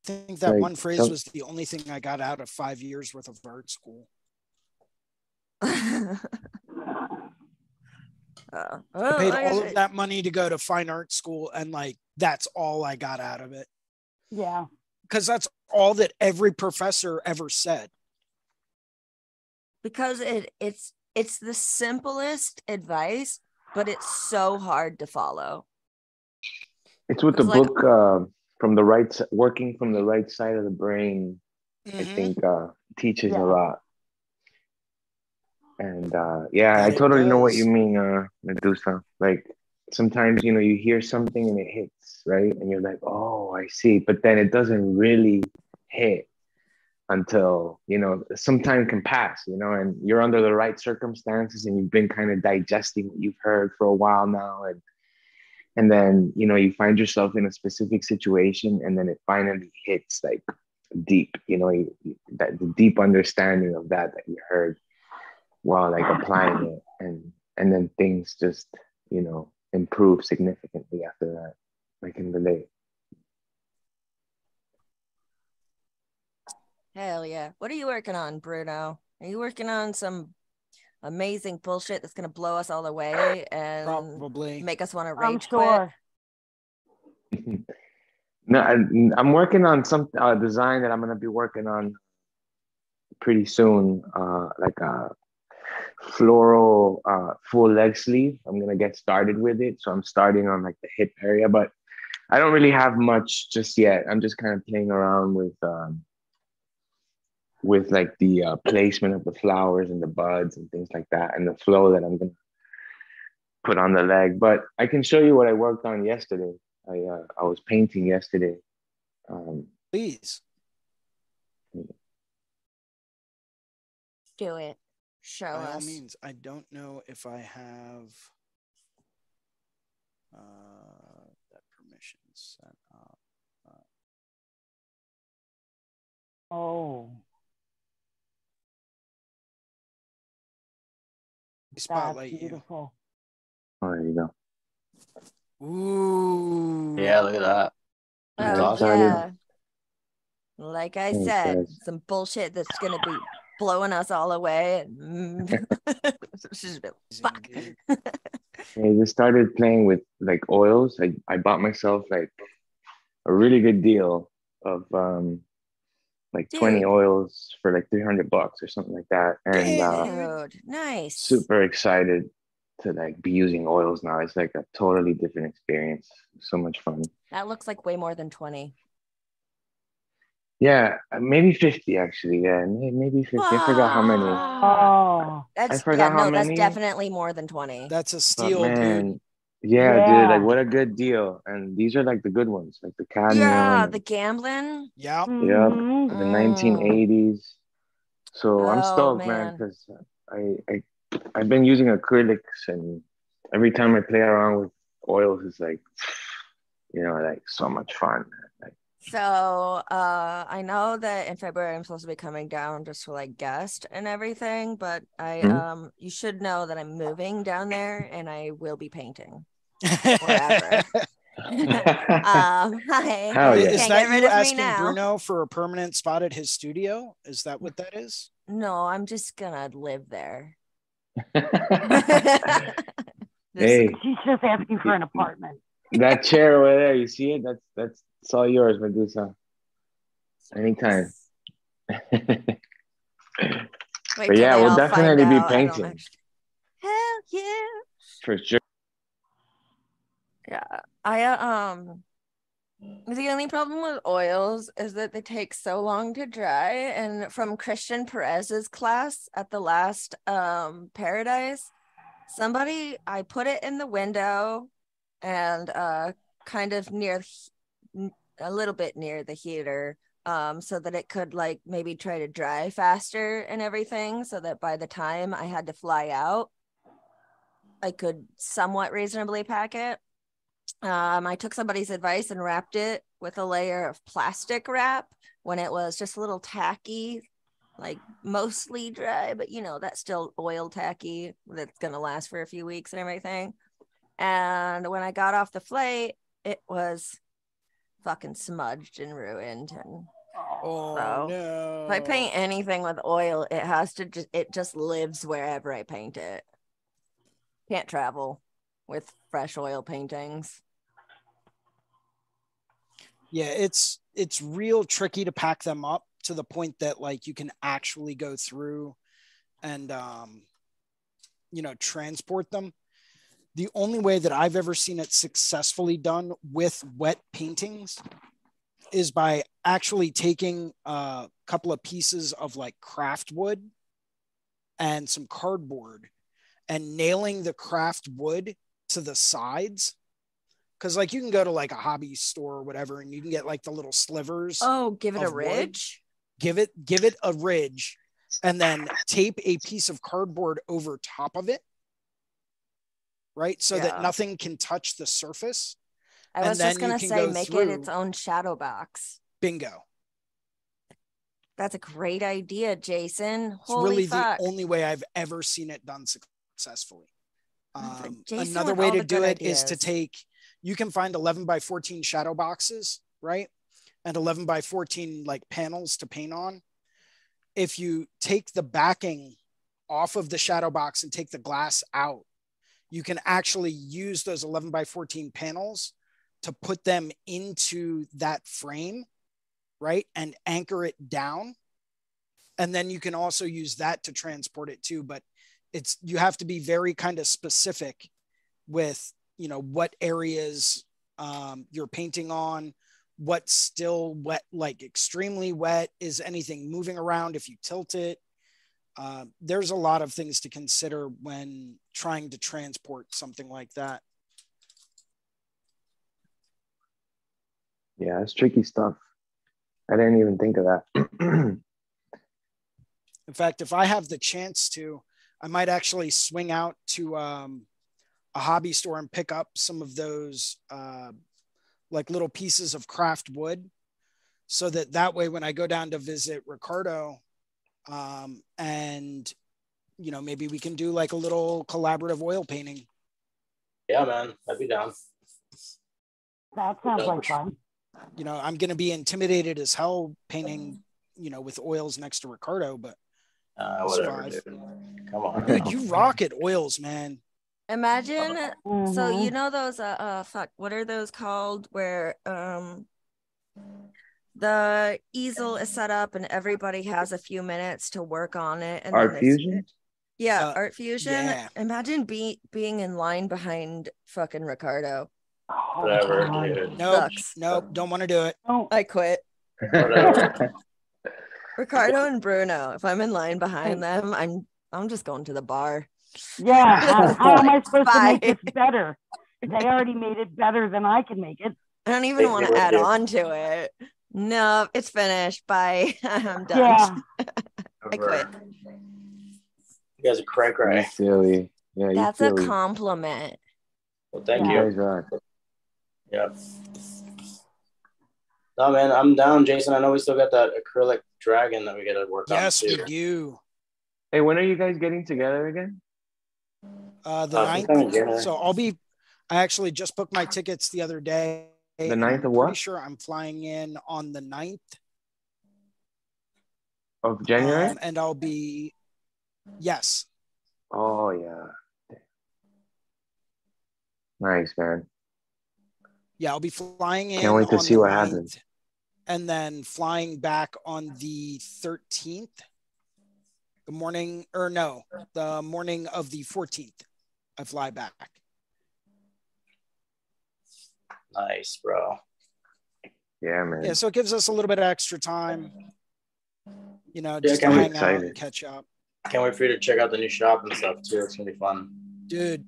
I think that Like, one phrase some- was the only thing I got out of five years worth of art school. Uh, I paid like all of that money to go to fine art school, and like that's all I got out of it Yeah. because that's all that every professor ever said. because it it's it's the simplest advice, but it's so hard to follow. It's with the like- book uh, from the right, working from the right side of the brain. I Mhm. think uh, teaches Yeah. a lot. And uh, yeah, That I totally know what you mean, uh, Medusa. Like sometimes you know you hear something and it hits right, and you're like, oh, I see, but then it doesn't really hit until you know some time can pass, you know, and you're under the right circumstances, and you've been kind of digesting what you've heard for a while now, and and then you know you find yourself in a specific situation, and then it finally hits like deep, you know, you, that the deep understanding of that that you heard while like applying it and and then things just you know improve significantly after that i can relate Hell yeah. What are you working on, Bruno? Are you working on some amazing bullshit that's gonna blow us all away and Probably. make us want to I'm rage quit? no I, i'm working on some uh, design that i'm going to be working on pretty soon uh like a floral uh full leg sleeve. I'm going to get started with it. So i'm starting on like the hip area but i don't really have much just yet. I'm just kind of playing around with um with like the uh, placement of the flowers and the buds and things like that and the flow that i'm going to put on the leg. But i can show you what i worked on yesterday. I uh, i was painting yesterday. Um Please. Do it. Show By all us. means, I don't know if I have uh, that permission set up. Oh, that's Spotlight you. beautiful. oh there you go Ooh. Yeah, look at that. Oh, awesome. yeah. Like I Thanks, said, guys. some bullshit that's gonna be blowing us all away. and- Fuck. dude. I just started playing with like oils. I, I bought myself like a really good deal of um like 20 oils for like 300 bucks or something like that. And uh, Dude, nice. super excited to like be using oils now. It's like a totally different experience. So much fun. That looks like way more than 20. Yeah, uh, maybe 50 actually. Yeah, maybe 50. I forgot how many. Oh, That's forgot yeah, how no, that's definitely more than 20. That's a But steal, dude. man, yeah, dude, like what a good deal. And these are like the good ones, like the cadmium. yeah, the gambling. Yeah. mhm. the Mm. 1980s. So I'm Oh, stoked, man, man. because I, I I've been using acrylics, and every time I play around with oils, it's like, you know, like so much fun. Like, So uh I know that in February I'm supposed to be coming down just for like guest and everything, but I Mhm. um you should know that I'm moving down there and I will be painting. Forever. um hi. Hell yeah. Is Can't that get rid you me asking now. Bruno for a permanent spot at his studio? Is that what that is? No, I'm just gonna live there. hey, She's just asking for an apartment. that chair over there, you see it? That's that's it's all yours, Medusa. Anytime. Wait But yeah, we'll definitely be out I don't painting. actually- Hell yeah. For sure. Yeah, I uh, um the only problem with oils is that they take so long to dry. And from Christian Perez's class at the last um Paradise, somebody I put it in the window and uh kind of near the he- a little bit near the heater um so that it could like maybe try to dry faster and everything so that by the time I had to fly out I could somewhat reasonably pack it um, I took somebody's advice and wrapped it with a layer of plastic wrap when it was just a little tacky, like mostly dry, but you know, that's still oil tacky that's going to last for a few weeks and everything. And when I got off the flight, it was fucking smudged and ruined. And Oh So, no! if I paint anything with oil, it has to just, it just lives wherever I paint it. Can't travel with fresh oil paintings. Yeah, it's it's real tricky to pack them up to the point that like you can actually go through and um you know transport them. The only way that I've ever seen it successfully done with wet paintings is by actually taking a couple of pieces of like craft wood and some cardboard and nailing the craft wood to the sides because like you can go to like a hobby store or whatever and you can get like the little slivers Oh, give it a Of wood? ridge. give it give it a ridge and then tape a piece of cardboard over top of it right so Yeah. that nothing can touch the surface I and was just gonna say go make it its own shadow box. bingo That's a great idea, Jason. it's Holy really fuck. the only way i've ever seen it done successfully um, another way to do it is to take you can find 11 by 14 shadow boxes right and 11 by 14 like panels to paint on if you take the backing off of the shadow box and take the glass out you can actually use those 11 by 14 panels to put them into that frame right and anchor it down. And then you can also use that to transport it too but it's you have to be very kind of specific with you know what areas um, you're painting on what's still wet like extremely wet is anything moving around if you tilt it uh, there's a lot of things to consider when trying to transport something like that Yeah, it's tricky stuff. I didn't even think of that. in fact if i have the chance to i might actually swing out to um, a hobby store and pick up some of those uh, like little pieces of craft wood so that that way when i go down to visit ricardo um, and you know maybe we can do like a little collaborative oil painting Yeah, man, I'd be down. That sounds like fun. you know i'm going to be intimidated as hell painting you know with oils next to ricardo but Uh, whatever, dude. Come on. dude you rock at oils man Imagine so Mhm. you know those uh, uh fuck what are those called where um the easel is set up and everybody has a few minutes to work on it and Art Fusion? switch. Yeah, Uh, Art Fusion. yeah. Imagine be being in line behind fucking Ricardo. Oh, Whatever, God. dude. nope Sucks. nope don't want to do it Don't- I quit. Ricardo and Bruno. If I'm in line behind them, I'm I'm just going to the bar. Yeah, how, how am I supposed to make Bye. this better? They already made it better than I can make it. I don't even want to add dude. on to it. No, it's finished. Bye. I'm done. Yeah, I quit. You guys are cray you cray. silly. Yeah, you That's a compliment. Well, thank You you. guys are. Yep. No, man, I'm down, Jason. I know we still got that acrylic dragon that we got to work yes on. we too. do Hey, when are you guys getting together again? Uh, the Uh, ninth. sometime in January. So I'll be. I actually just booked my tickets the other day. The and 9th I'm of what? Sure I'm flying in on the 9th. Of January? um, and I'll be. Yes. oh yeah. Nice man. Yeah, I'll be flying in. Can't wait to see what 9th, happens. And then flying back on the 13th. The morning, or no, the morning of the 14th. I fly back. Nice, bro. Yeah, man. Yeah, so it gives us a little bit of extra time. You know, Yeah, just to I'm hang out and catch up. Can't wait for you to check out the new shop and stuff too. It's gonna be fun. dude.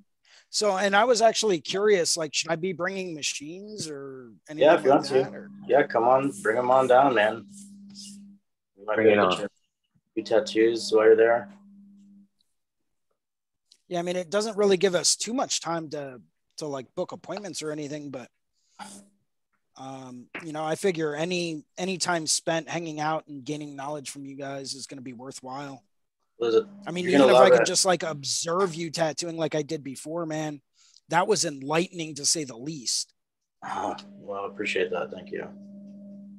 So, and I was actually curious, like, should I be bringing machines or anything Yeah, if you want to. Or, Yeah, come on, bring them on down, man. You might Bring be it able to on. get your tattoos while you're there. yeah, I mean, it doesn't really give us too much time to to like book appointments or anything, but um, you know, I figure any any time spent hanging out and gaining knowledge from you guys is going to be worthwhile. I mean, You're even if I love could just like observe you tattooing like I did before, man, that was enlightening to say the least. Oh, well, I appreciate that. Thank you.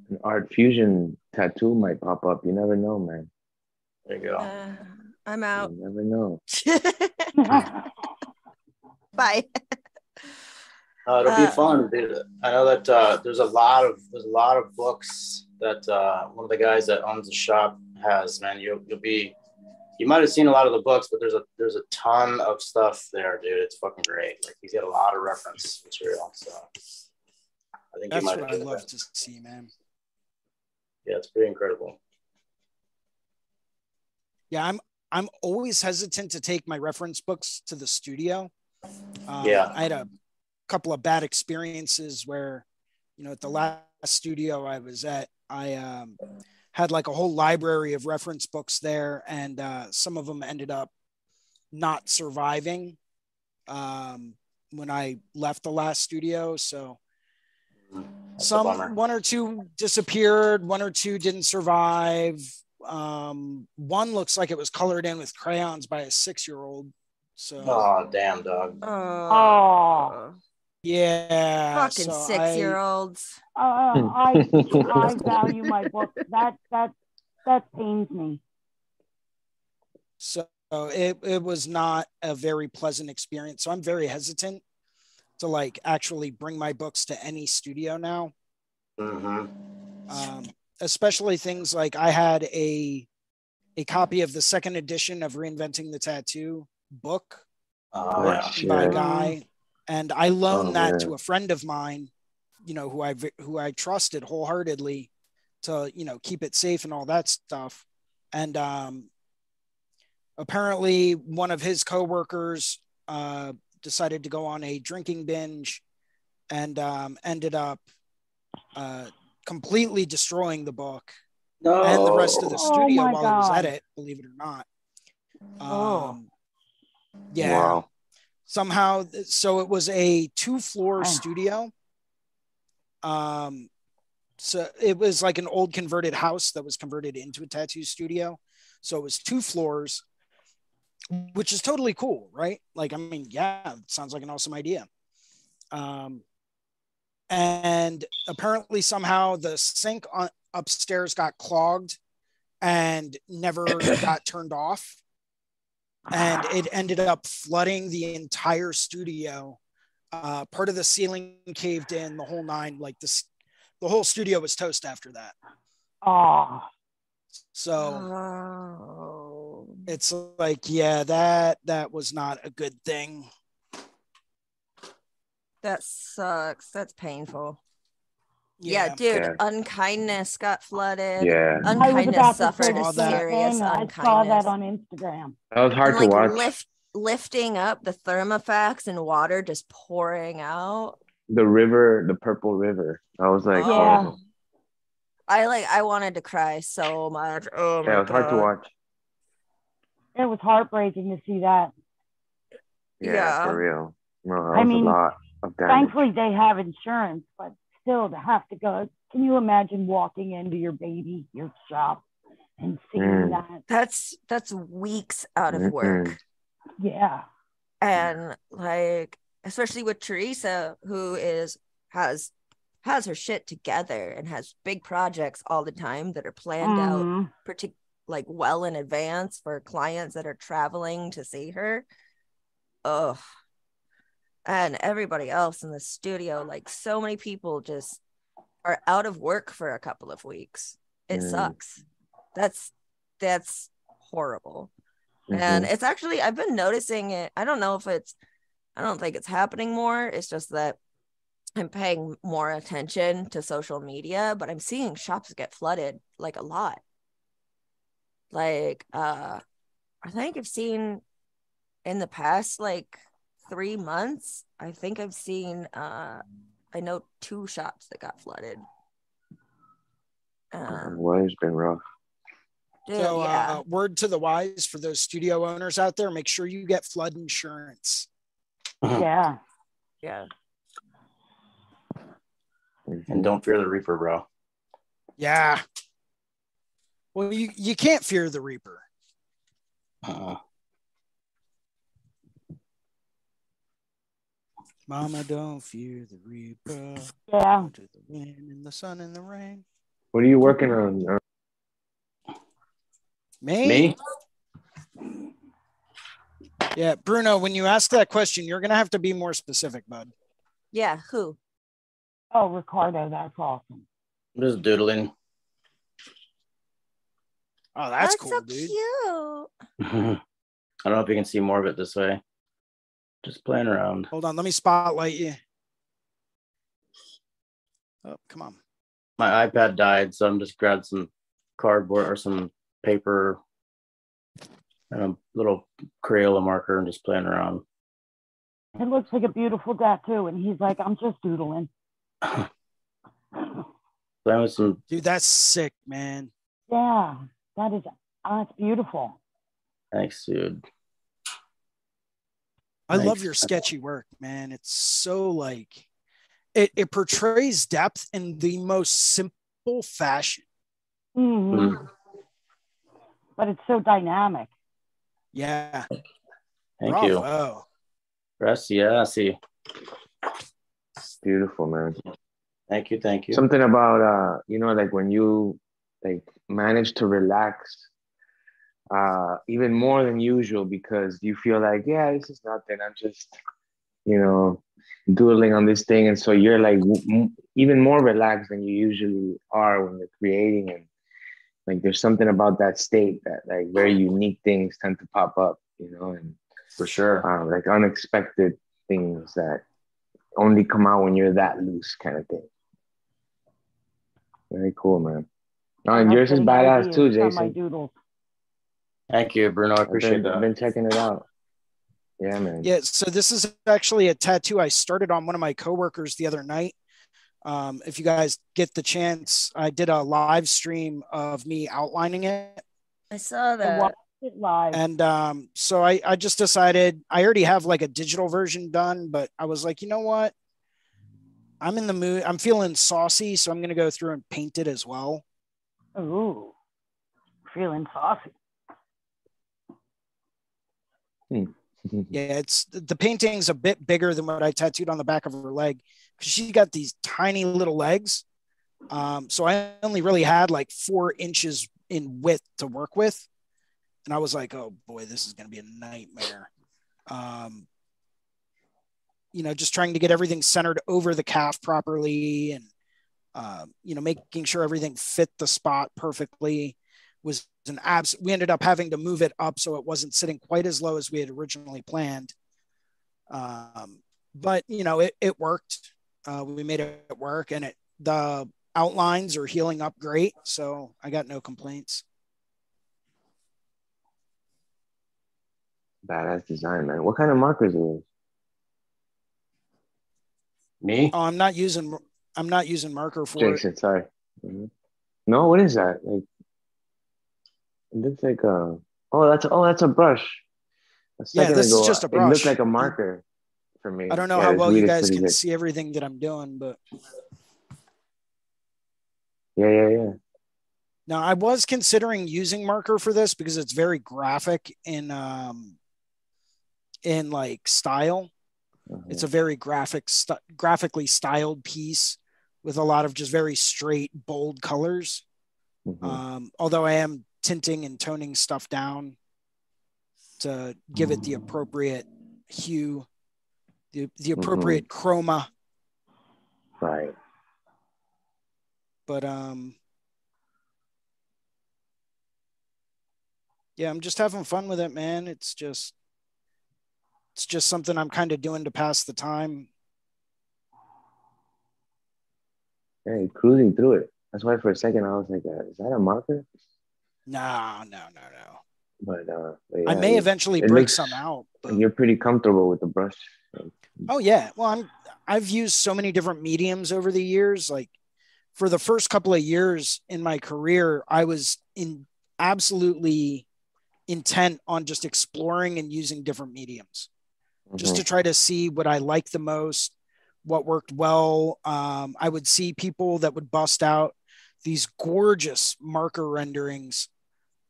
An art fusion tattoo might pop up. You never know, man. There you go. Uh, I'm out. You never know. Bye. Uh, it'll be Uh, fun. dude. I know that uh, there's a lot of there's a lot of books that uh, one of the guys that owns the shop has. Man, you'll you'll be you might have seen a lot of the books, but there's a there's a ton of stuff there, dude. It's fucking great. Like he's got a lot of reference material. So I think That's you might what I enjoy love that. to see, man. Yeah, it's pretty incredible. Yeah, I'm I'm always hesitant to take my reference books to the studio. Um, Yeah. I had a couple of bad experiences where, you know, at the last studio I was at, I um, had like a whole library of reference books there, and uh, some of them ended up not surviving um, when I left the last studio. So That's some one or two disappeared, one or two didn't survive. Um, one looks like it was colored in with crayons by a six-year-old. So Oh damn, dog. Oh. Yeah, Fucking so six year olds. Uh, I I value my book. That that that pains me. So it, it was not a very pleasant experience. So I'm very hesitant to like actually bring my books to any studio now. hmm Um, especially things like I had a a copy of the second edition of Reinventing the Tattoo book Oh, Oh, shit. by a guy, and I loaned Oh, that man. to a friend of mine, you know, who I who I trusted wholeheartedly to you know keep it safe and all that stuff, and um, apparently one of his coworkers uh, decided to go on a drinking binge, and um, ended up uh, completely destroying the book No. and the rest of the Oh studio my while I was at it, believe it or not. Oh. Um, yeah Wow. Somehow so it was a two floor Ah. studio. Um so it was like an old converted house that was converted into a tattoo studio. So it was two floors which is totally cool right? Like i mean yeah sounds like an awesome idea. Um and apparently somehow the sink on, upstairs got clogged and never got turned off and it ended up flooding the entire studio. Uh, part of the ceiling caved in, the whole nine. Like this, the whole studio was toast after that. Oh, So Oh. it's like, yeah, that that was not a good thing. That sucks. That's painful. Yeah, Yeah, dude, Yeah. unkindness got flooded. Yeah. Unkindness suffered a Saw that. serious thing. I saw that on Instagram. That was hard and like to watch. lift lifting up the thermofax and water just pouring out. the river, the purple river. I was like, Oh. Yeah. oh, I like I wanted to cry so much. Oh my yeah, it was hard to watch. It was heartbreaking to see that. Yeah, Yeah. for real. No, that I was mean, a lot of damage. Thankfully, they have insurance, but still, to have to go. Can you imagine walking into your baby, your shop, and seeing Mm. that? That's that's weeks out of Mm-mm. work. Yeah. and like especially with Teresa who is has has her shit together and has big projects all the time that are planned out Mhm. partic- like well in advance for clients that are traveling to see her oh and everybody else in the studio like so many people just are out of work for a couple of weeks. It Mm. sucks. That's that's horrible. And Mhm. it's actually i've been noticing it. I don't know if it's i don't think it's happening more. It's just that i'm paying more attention to social media but i'm seeing shops get flooded like a lot. Like uh i think i've seen in the past like three months i think i've seen uh i know two shops that got flooded Uh, um, weather's been rough. dude, So, yeah uh, word to the wise for those studio owners out there: make sure you get flood insurance. Yeah. Yeah. And don't fear the Reaper, bro. Yeah. Well, you you can't fear the Reaper. Uh, Mama, don't fear the Reaper. Yeah. To the wind and the sun and the rain. What are you working on? Uh, Me? me? Yeah, Bruno. When you ask that question, you're gonna have to be more specific, bud. Yeah. Who? Oh, Ricardo, that's awesome. I'm just doodling. Oh, that's, so cool, dude. I cute. I don't know if you can see more of it this way. Just playing around. Hold on, let me spotlight you. Oh, come on. My iPad died, so I'm just grabbed some cardboard or some paper and a little Crayola marker and just playing around. It looks like a beautiful tattoo, and he's like, I'm just doodling. Playing with some Dude, that's sick, man. Yeah, that is, that's beautiful. thanks, dude. I love your sketchy work, man. It's so like it, it portrays depth in the most simple fashion. Mhm. Mm, But it's so dynamic. Yeah. Thank you. Bravo. Rest, yeah, see. It's beautiful, man. Thank you, thank you. Something about uh, you know, like when you like manage to relax uh even more than usual because you feel like, yeah, this is nothing. I'm just, you know, doodling on this thing, and so you're like w- m- even more relaxed than you usually are when you're creating, and like there's something about that state that like very unique things tend to pop up, you know, and For sure. um, like unexpected things that only come out when you're that loose kind of thing. Very cool, man. Oh, and I'm yours is badass too, from My Jason. Doodles. Thank you, Bruno. I I've appreciate been, I've been checking it out. Yeah, man. Yeah, so this is actually a tattoo I started on one of my coworkers the other night. Um, if you guys get the chance, I did a live stream of me outlining it. I saw I that. watched it live. And um, so I, I just decided I already have like a digital version done, but I was like, you know what? I'm in the mood. I'm feeling saucy, so I'm going to go through and paint it as well. Ooh, feeling saucy. Yeah, it's the painting's a bit bigger than what I tattooed on the back of her leg because she got these tiny little legs. Um, so I only really had like four inches in width to work with. And I was like, oh boy, this is going to be a nightmare. Um, you know, just trying to get everything centered over the calf properly and, uh, you know, making sure everything fit the spot perfectly was an abs. We ended up having to move it up so it wasn't sitting quite as low as we had originally planned. Um, but you know, it, it worked. Uh, we made it work, and it the outlines are healing up great. So I got no complaints. Badass design, man. What kind of markers are those? Me? Oh, I'm not using I'm not using marker for it. Jason, sorry. Mhm. No, what is that? Like, it looks like a. Oh, that's oh, that's a brush. A Yeah, this is just a brush. It looked like a marker for me. I don't know Yeah, how well you guys can good. see everything that I'm doing, but Yeah, yeah, yeah. now I was considering using marker for this because it's very graphic in um in like style. Uh-huh. It's a very graphic, st- graphically styled piece with a lot of just very straight, bold colors. Mhm. Um, although I am tinting and toning stuff down to give it the appropriate hue, the, the appropriate chroma. right. But um, yeah, I'm just having fun with it, man. It's just, it's just something I'm kind of doing to pass the time. Hey, cruising through it. That's why for a second I was like, uh, "Is that a marker?" No, no, no, no. But, uh, but I may it- eventually break looks- some out. But... You're pretty comfortable with the brush. Oh yeah. Well, I'm I've used so many different mediums over the years. Like for the first couple of years in my career, I was in absolutely intent on just exploring and using different mediums. just Mhm. to try to see what I like the most, what worked well. Um, I would see people that would bust out these gorgeous marker renderings.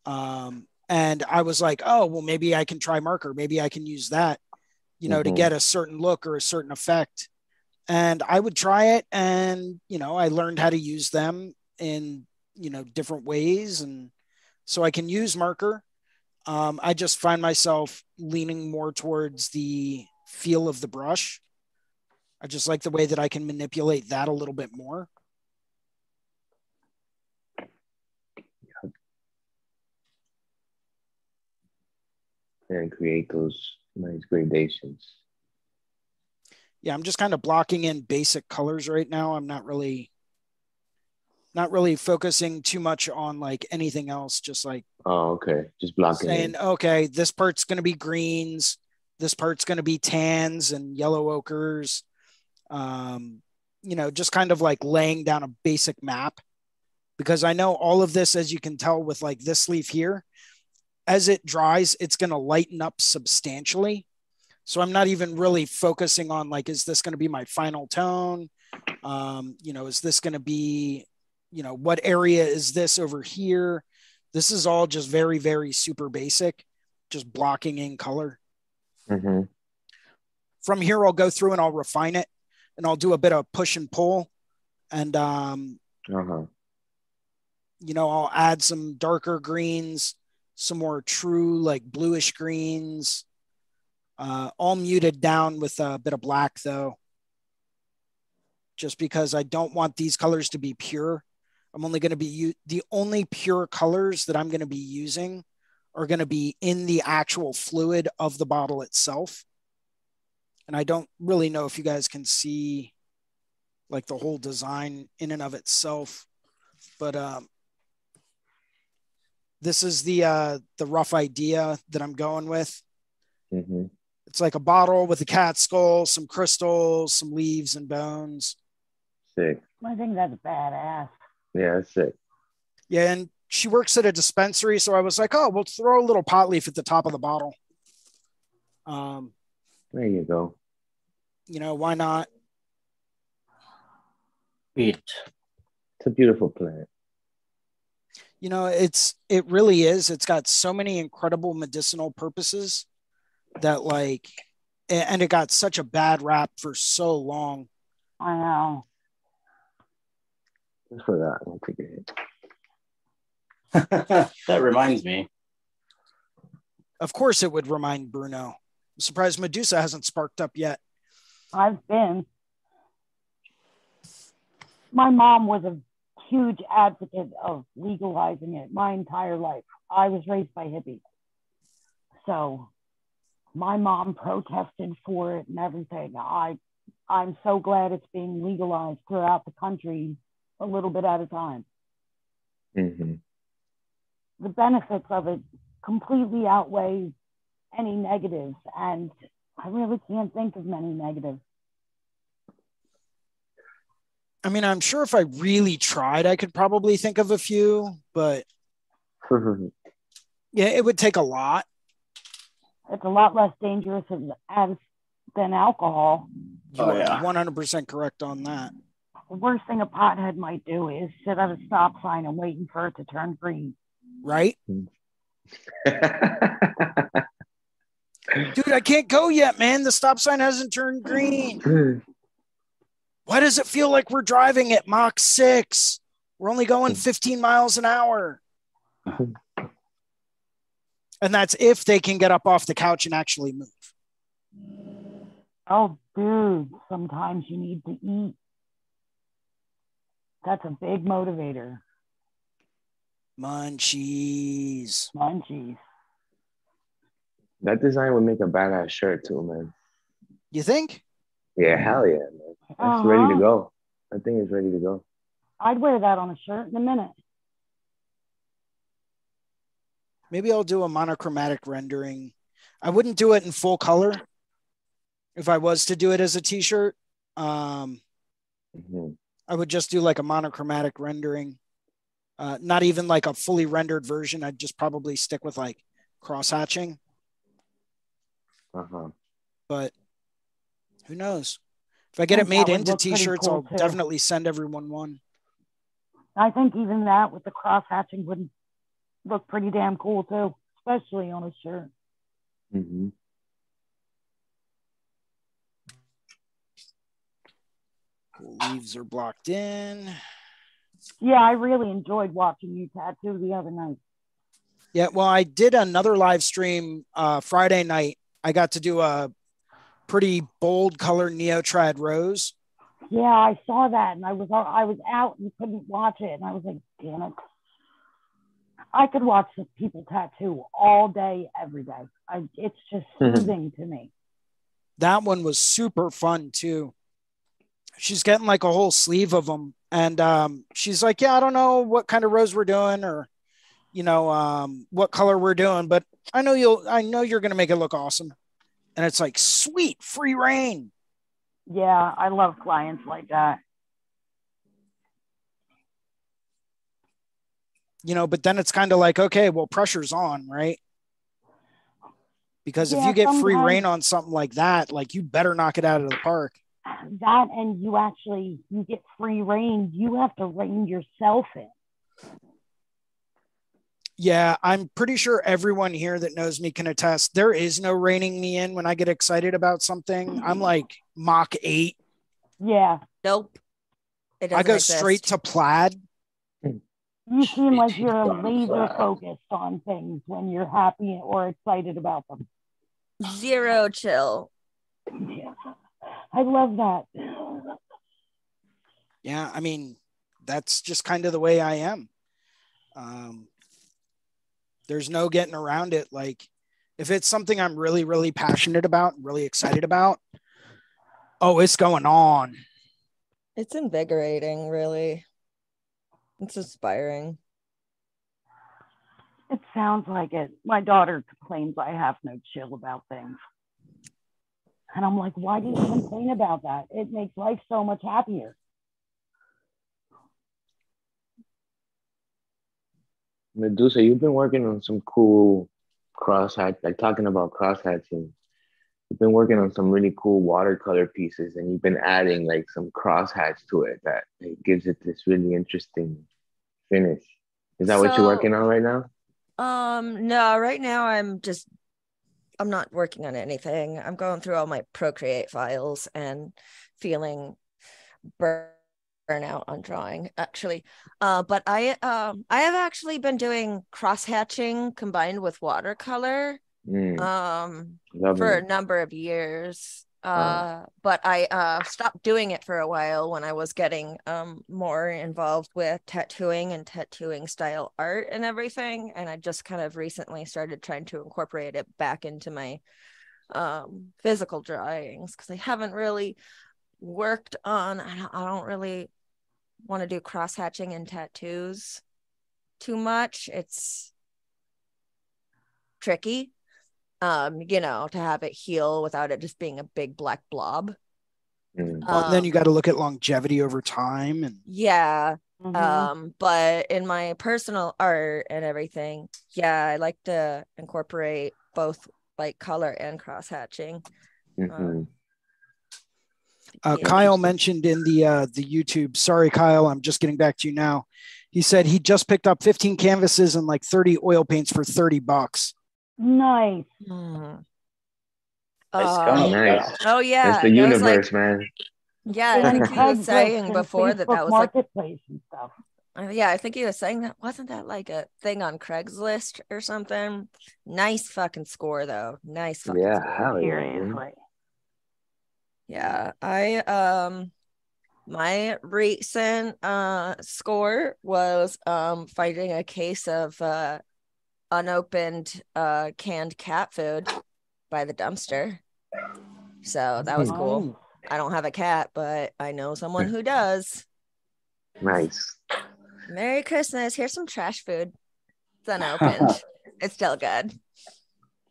Um, and I was like, oh, well, maybe I can try marker. Maybe I can use that, you know, to Mhm. get a certain look or a certain effect. And I would try it. And, you know, I learned how to use them in, you know, different ways. And so I can use marker. Um, I just find myself leaning more towards the feel of the brush. I just like the way that I can manipulate that a little bit more. And create those nice gradations. Yeah, I'm just kind of blocking in basic colors right now. I'm not really not really focusing too much on like anything else, just like Oh, okay. Just blocking saying, it. okay, this part's going to be greens, this part's going to be tans and yellow ochres. Um, you know, just kind of like laying down a basic map because I know all of this, as you can tell with like this leaf here, as it dries, it's going to lighten up substantially. So I'm not even really focusing on like, is this going to be my final tone? Um, you know, is this going to be, you know, what area is this over here? This is all just very, very super basic, just blocking in color. hmm From here, I'll go through and I'll refine it and I'll do a bit of push and pull. And, um, Uh-huh. you know, I'll add some darker greens, some more true, like bluish greens, uh, all muted down with a bit of black, though, just because I don't want these colors to be pure. I'm only going to be u- the only pure colors that I'm going to be using are going to be in the actual fluid of the bottle itself. And I don't really know if you guys can see like the whole design in and of itself, but um, this is the uh, the rough idea that I'm going with. hmm It's like a bottle with a cat skull, some crystals, some leaves and bones. Sick. I think that's badass. Yeah, that's sick. Yeah, and she works at a dispensary, so I was like, oh, we'll throw a little pot leaf at the top of the bottle. Um, There you go. you know, why not? Sweet. It's a beautiful plant. You know, it's it really is. It's got so many incredible medicinal purposes that like and it got such a bad rap for so long. I know. Just for that, I'll take a hit. that reminds me. Of course it would remind Bruno. I'm surprised Medusa hasn't sparked up yet. I've been. My mom was a huge advocate of legalizing it my entire life. I was raised by hippies. So my mom protested for it and everything. I I'm so glad it's being legalized throughout the country a little bit at a time. hmm The benefits of it completely outweigh any negatives and I really can't think of many negatives. I mean, I'm sure if I really tried, I could probably think of a few, but yeah, it would take a lot. it's a lot less dangerous as, as than alcohol. You Oh, yeah. 100% correct on that. The worst thing a pothead might do is sit at a stop sign and waiting for it to turn green. Right? Dude, I can't go yet, man. The stop sign hasn't turned green. Why does it feel like we're driving at Mach 6? We're only going hmm. 15 miles an hour. Hmm. And that's if they can get up off the couch and actually move. Oh, dude, sometimes you need to eat. That's a big motivator. Munchies. Munchies. that design would make a badass shirt too, man. You think? Yeah, hell yeah, man. That's Uh-huh. ready to go. I think it's ready to go. I'd wear that on a shirt in a minute. Maybe I'll do a monochromatic rendering. I wouldn't do it in full color if I was to do it as a t-shirt. Um, hmm I would just do like a monochromatic rendering. Uh, not even like a fully rendered version. I'd just probably stick with like cross hatching. Uh-huh. but who knows? If I get it made into t-shirts, cool, I'll too. definitely send everyone one. I think even that with the cross hatching would look pretty damn cool too, especially on a shirt. hmm leaves are blocked in. Yeah, I really enjoyed watching you tattoo the other night. Yeah, well, I did another live stream uh, Friday night. I got to do a pretty bold color neotrad rose. Yeah, I saw that, and I was I was out and couldn't watch it, and I was like, damn it. I could watch the people tattoo all day, every day. I, it's just Mhm. soothing to me. That one was super fun too. She's getting like a whole sleeve of them, and um, she's like, "Yeah, I don't know what kind of rose we're doing, or you know, um, what color we're doing, but I know you'll, I know you're gonna make it look awesome." And it's like, sweet, free reign. Yeah, I love clients like that. you know, but then it's kind of like, okay, well, pressure's on, right? Because if you get free reign on something like that, like you better knock it out of the park. That and you actually you get free reign. You have to rein yourself in. Yeah, I'm pretty sure everyone here that knows me can attest. There is no reining me in when I get excited about something. I'm like Mach 8. Yeah, Nope. It I go exist. straight to plaid. you seem like you're Wow. laser focused on things when you're happy or excited about them. zero chill. Yeah. I love that. Yeah, I mean, that's just kind of the way I am. Um, there's no getting around it. Like, if it's something I'm really, really passionate about, really excited about, oh, it's going on. It's invigorating, really. It's inspiring. It sounds like it. My daughter complains I have no chill about things. And I'm like, why do you complain about that? It makes life so much happier. Medusa, you've been working on some cool cross hatch, like talking about cross hatching. You've been working on some really cool watercolor pieces, and you've been adding like some cross hatch to it that like, gives it this really interesting finish. Is that what you're working on right now? Um, no, right now I'm just I'm not working on anything. I'm going through all my Procreate files and feeling burn burnout on drawing actually. Uh, but I um I have actually been doing cross hatching combined with watercolor Mm, um loving for a number of years. Uh, but I uh stopped doing it for a while when I was getting um more involved with tattooing and tattooing style art and everything. And I just kind of recently started trying to incorporate it back into my um physical drawings because I haven't really worked on I don't, I don't really want to do cross hatching and tattoos too much. It's tricky um you know to have it heal without it just being a big black blob Mm. Well, and then Um, you got to look at longevity over time. And yeah Mhm. um but in my personal art and everything yeah i like to incorporate both like color and cross hatching Mhm. Uh, Yeah. Kyle mentioned in the uh, the YouTube. Sorry, Kyle, I'm just getting back to you now. He said he just picked up 15 canvases and like 30 oil paints for 30 bucks. nice. Mhm. Uh, going. Nice. oh yeah That's the it was like- universe, man. yeah i think he was saying before that that Facebook was like marketplace and stuff. Uh, yeah, I think he was saying that wasn't that like a thing on Craigslist or something. Nice fucking score though. Nice fucking Yeah, score. hell yeah. Seriously. Yeah, I um my recent uh score was um finding a case of uh unopened uh canned cat food by the dumpster. So that was cool. Nice. I don't have a cat, but I know someone who does. Nice. Merry Christmas. Here's some trash food. It's unopened. it's still good.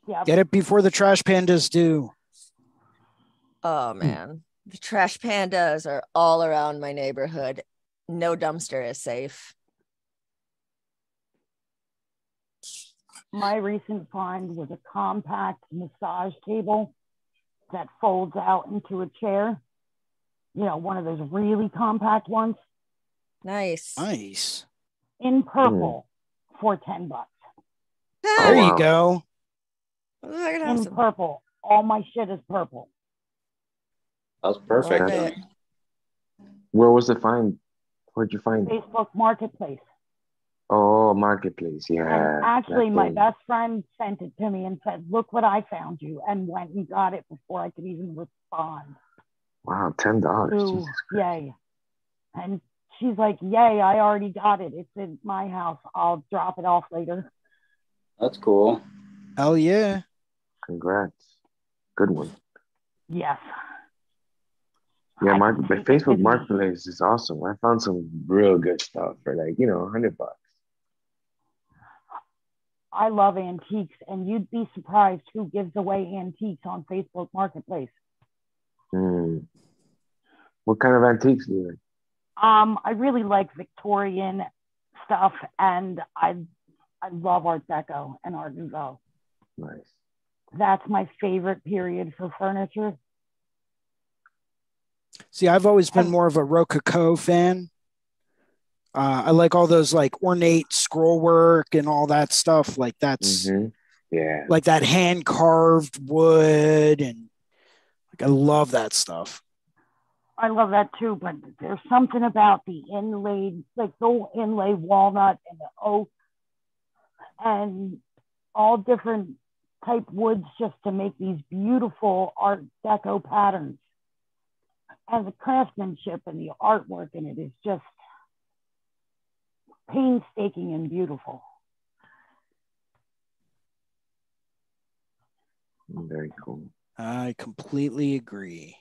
Yeah. Get it before the trash pandas do. Oh hmm. man, the trash pandas are all around my neighborhood. No dumpster is safe. My recent find was a compact massage table that folds out into a chair. You know, one of those really compact ones Nice. Nice. in hmm. purple for 10 bucks. There Oh, wow. you go. Ooh, I could In some. purple. All my shit is purple. That was perfect. Love it. Where was the find? Where'd you find it? Facebook Marketplace. Oh, marketplace. And Yeah. actually, my best friend sent it to me and said, Look what I found you, and went and got it before I could even respond. Wow, ten dollars. Ooh, yay. And she's like, Yay, I already got it. It's in my house. I'll drop it off later. That's cool. Hell yeah. Congrats. Good one. Yes. Yeah, can but Facebook. Marketplace is awesome. I found some real good stuff for like you know, hundred bucks. I love antiques, and you'd be surprised who gives away antiques on Facebook Marketplace. Hmm. What kind of antiques do you like? Um, I really like Victorian stuff, and I I love Art Deco and Art Nouveau. Nice. That's my favorite period for furniture. See, I've always been more of a Rococo fan. Uh, I like all those like ornate scroll work and all that stuff. Like that's Mhm. Yeah. like that hand carved wood and like I love that stuff. I love that too, but there's something about the inlaid, like the inlay walnut and the oak, and all different type woods just to make these beautiful Art Deco patterns. And the craftsmanship and the artwork in it is just painstaking and beautiful. Very cool. I completely agree.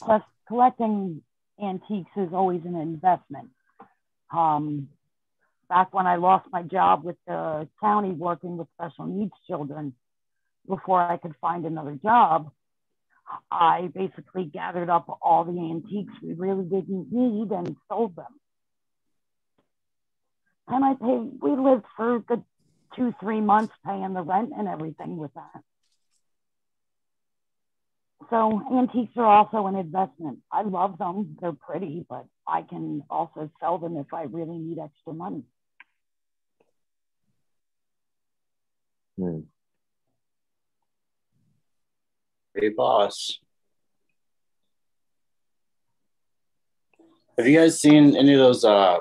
Plus, collecting antiques is always an investment. Um, back when I lost my job with the county working with special needs children, before I could find another job, I basically gathered up all the antiques we really didn't need and sold them. And I paid, we lived for good two, three months paying the rent and everything with that. So antiques are also an investment. I love them. They're pretty, but I can also sell them if I really need extra money. Hmm. Hey, boss. Have you guys seen any of those uh,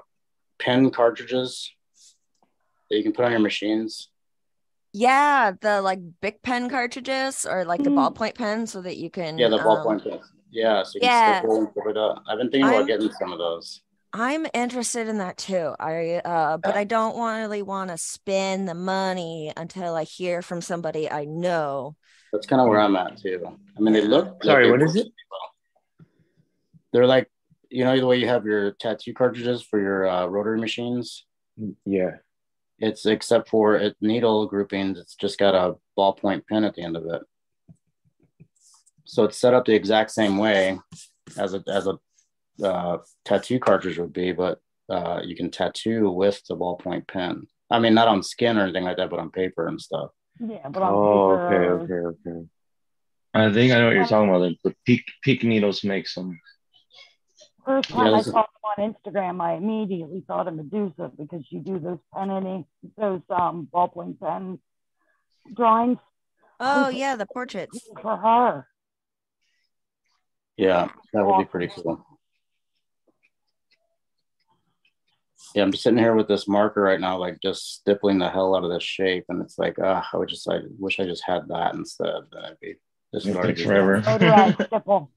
pen cartridges that you can put on your machines? Yeah, the like big pen cartridges or like the Mm. ballpoint pen so that you can Yeah, the um, ballpoint pens. Yeah, so you can yeah. staple and stuff like that. I've been thinking about I'm- getting some of those. I'm interested in that too. I uh but Yeah. I don't want really want to spend the money until I hear from somebody I know. That's kind of where I'm at too. I mean, they look. Sorry, what it? well. They're like, you know, the way you have your tattoo cartridges for your uh, rotary machines. Yeah. It's except for it needle groupings. It's just got a ballpoint pen at the end of it. So it's set up the exact same way as a as a uh, tattoo cartridge would be, but uh, you can tattoo with the ballpoint pen. I mean, not on skin or anything like that, but on paper and stuff. Yeah, but on Oh, paper, okay, okay, okay. I think I know what you're talking about. The, the peak peak needles make some. First Yeah, I saw them on Instagram, I immediately thought of Medusa because you do those pen and ink, those um, ballpoint pen drawings Oh yeah, the portraits. for her. Yeah, that would be pretty cool. Yeah, I'm just sitting here with this marker right now, like just stippling the hell out of this shape, and it's like, ah, I would just, I wish I just had that instead. Then I'd be just It takes forever. So do I, stipple.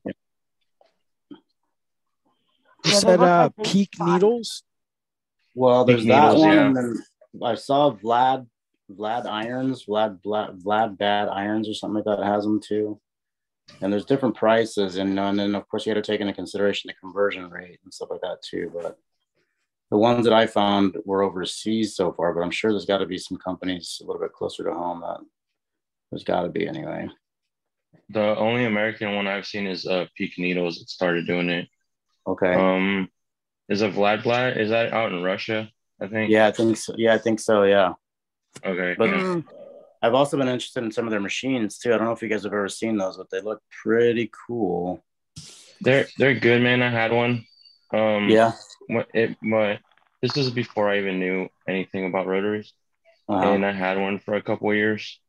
You Yeah, said uh, like peak needles. Well, there's Big that needles, one, yeah. and then I saw Vlad, Vlad Irons, Vlad, Vlad, Vlad Bad Irons, or something like that has them too. And there's different prices, and, and then of course you got to take into consideration the conversion rate and stuff like that too. But the ones that I found were overseas so far, but I'm sure there's got to be some companies a little bit closer to home that there's got to be anyway. The only American one I've seen is uh Peak Needles. It started doing it. Okay. Um, is a Vlad Vlad? Is that out in Russia? I think. yeah, I think so. Yeah, I think so. Yeah. Okay. But- yeah. Mm, I've also been interested in some of their machines too. I don't know if you guys have ever seen those, but they look pretty cool. They're they're good, man. I had one. Um, Yeah. What it what this is before I even knew anything about rotaries, Uh-huh. and I had one for a couple of years,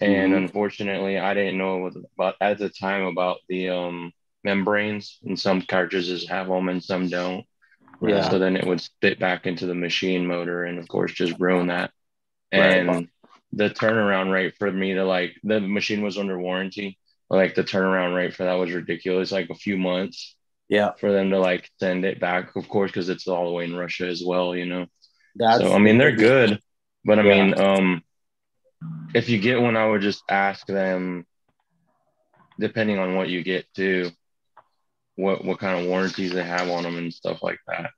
and Mhm. unfortunately, I didn't know about at the time about the um membranes, and some cartridges have them and some don't. Yeah. So then it would spit back into the machine motor, and of course, just ruin that. Right. And the turnaround rate for me to like the machine was under warranty, like the turnaround rate for that was ridiculous, like a few months Yeah. for them to like send it back, of course, because it's all the way in Russia as well, you know. That's so I mean, they're good, but I Yeah. mean, um, if you get one, I would just ask them, depending on what you get too, what what kind of warranties they have on them and stuff like that.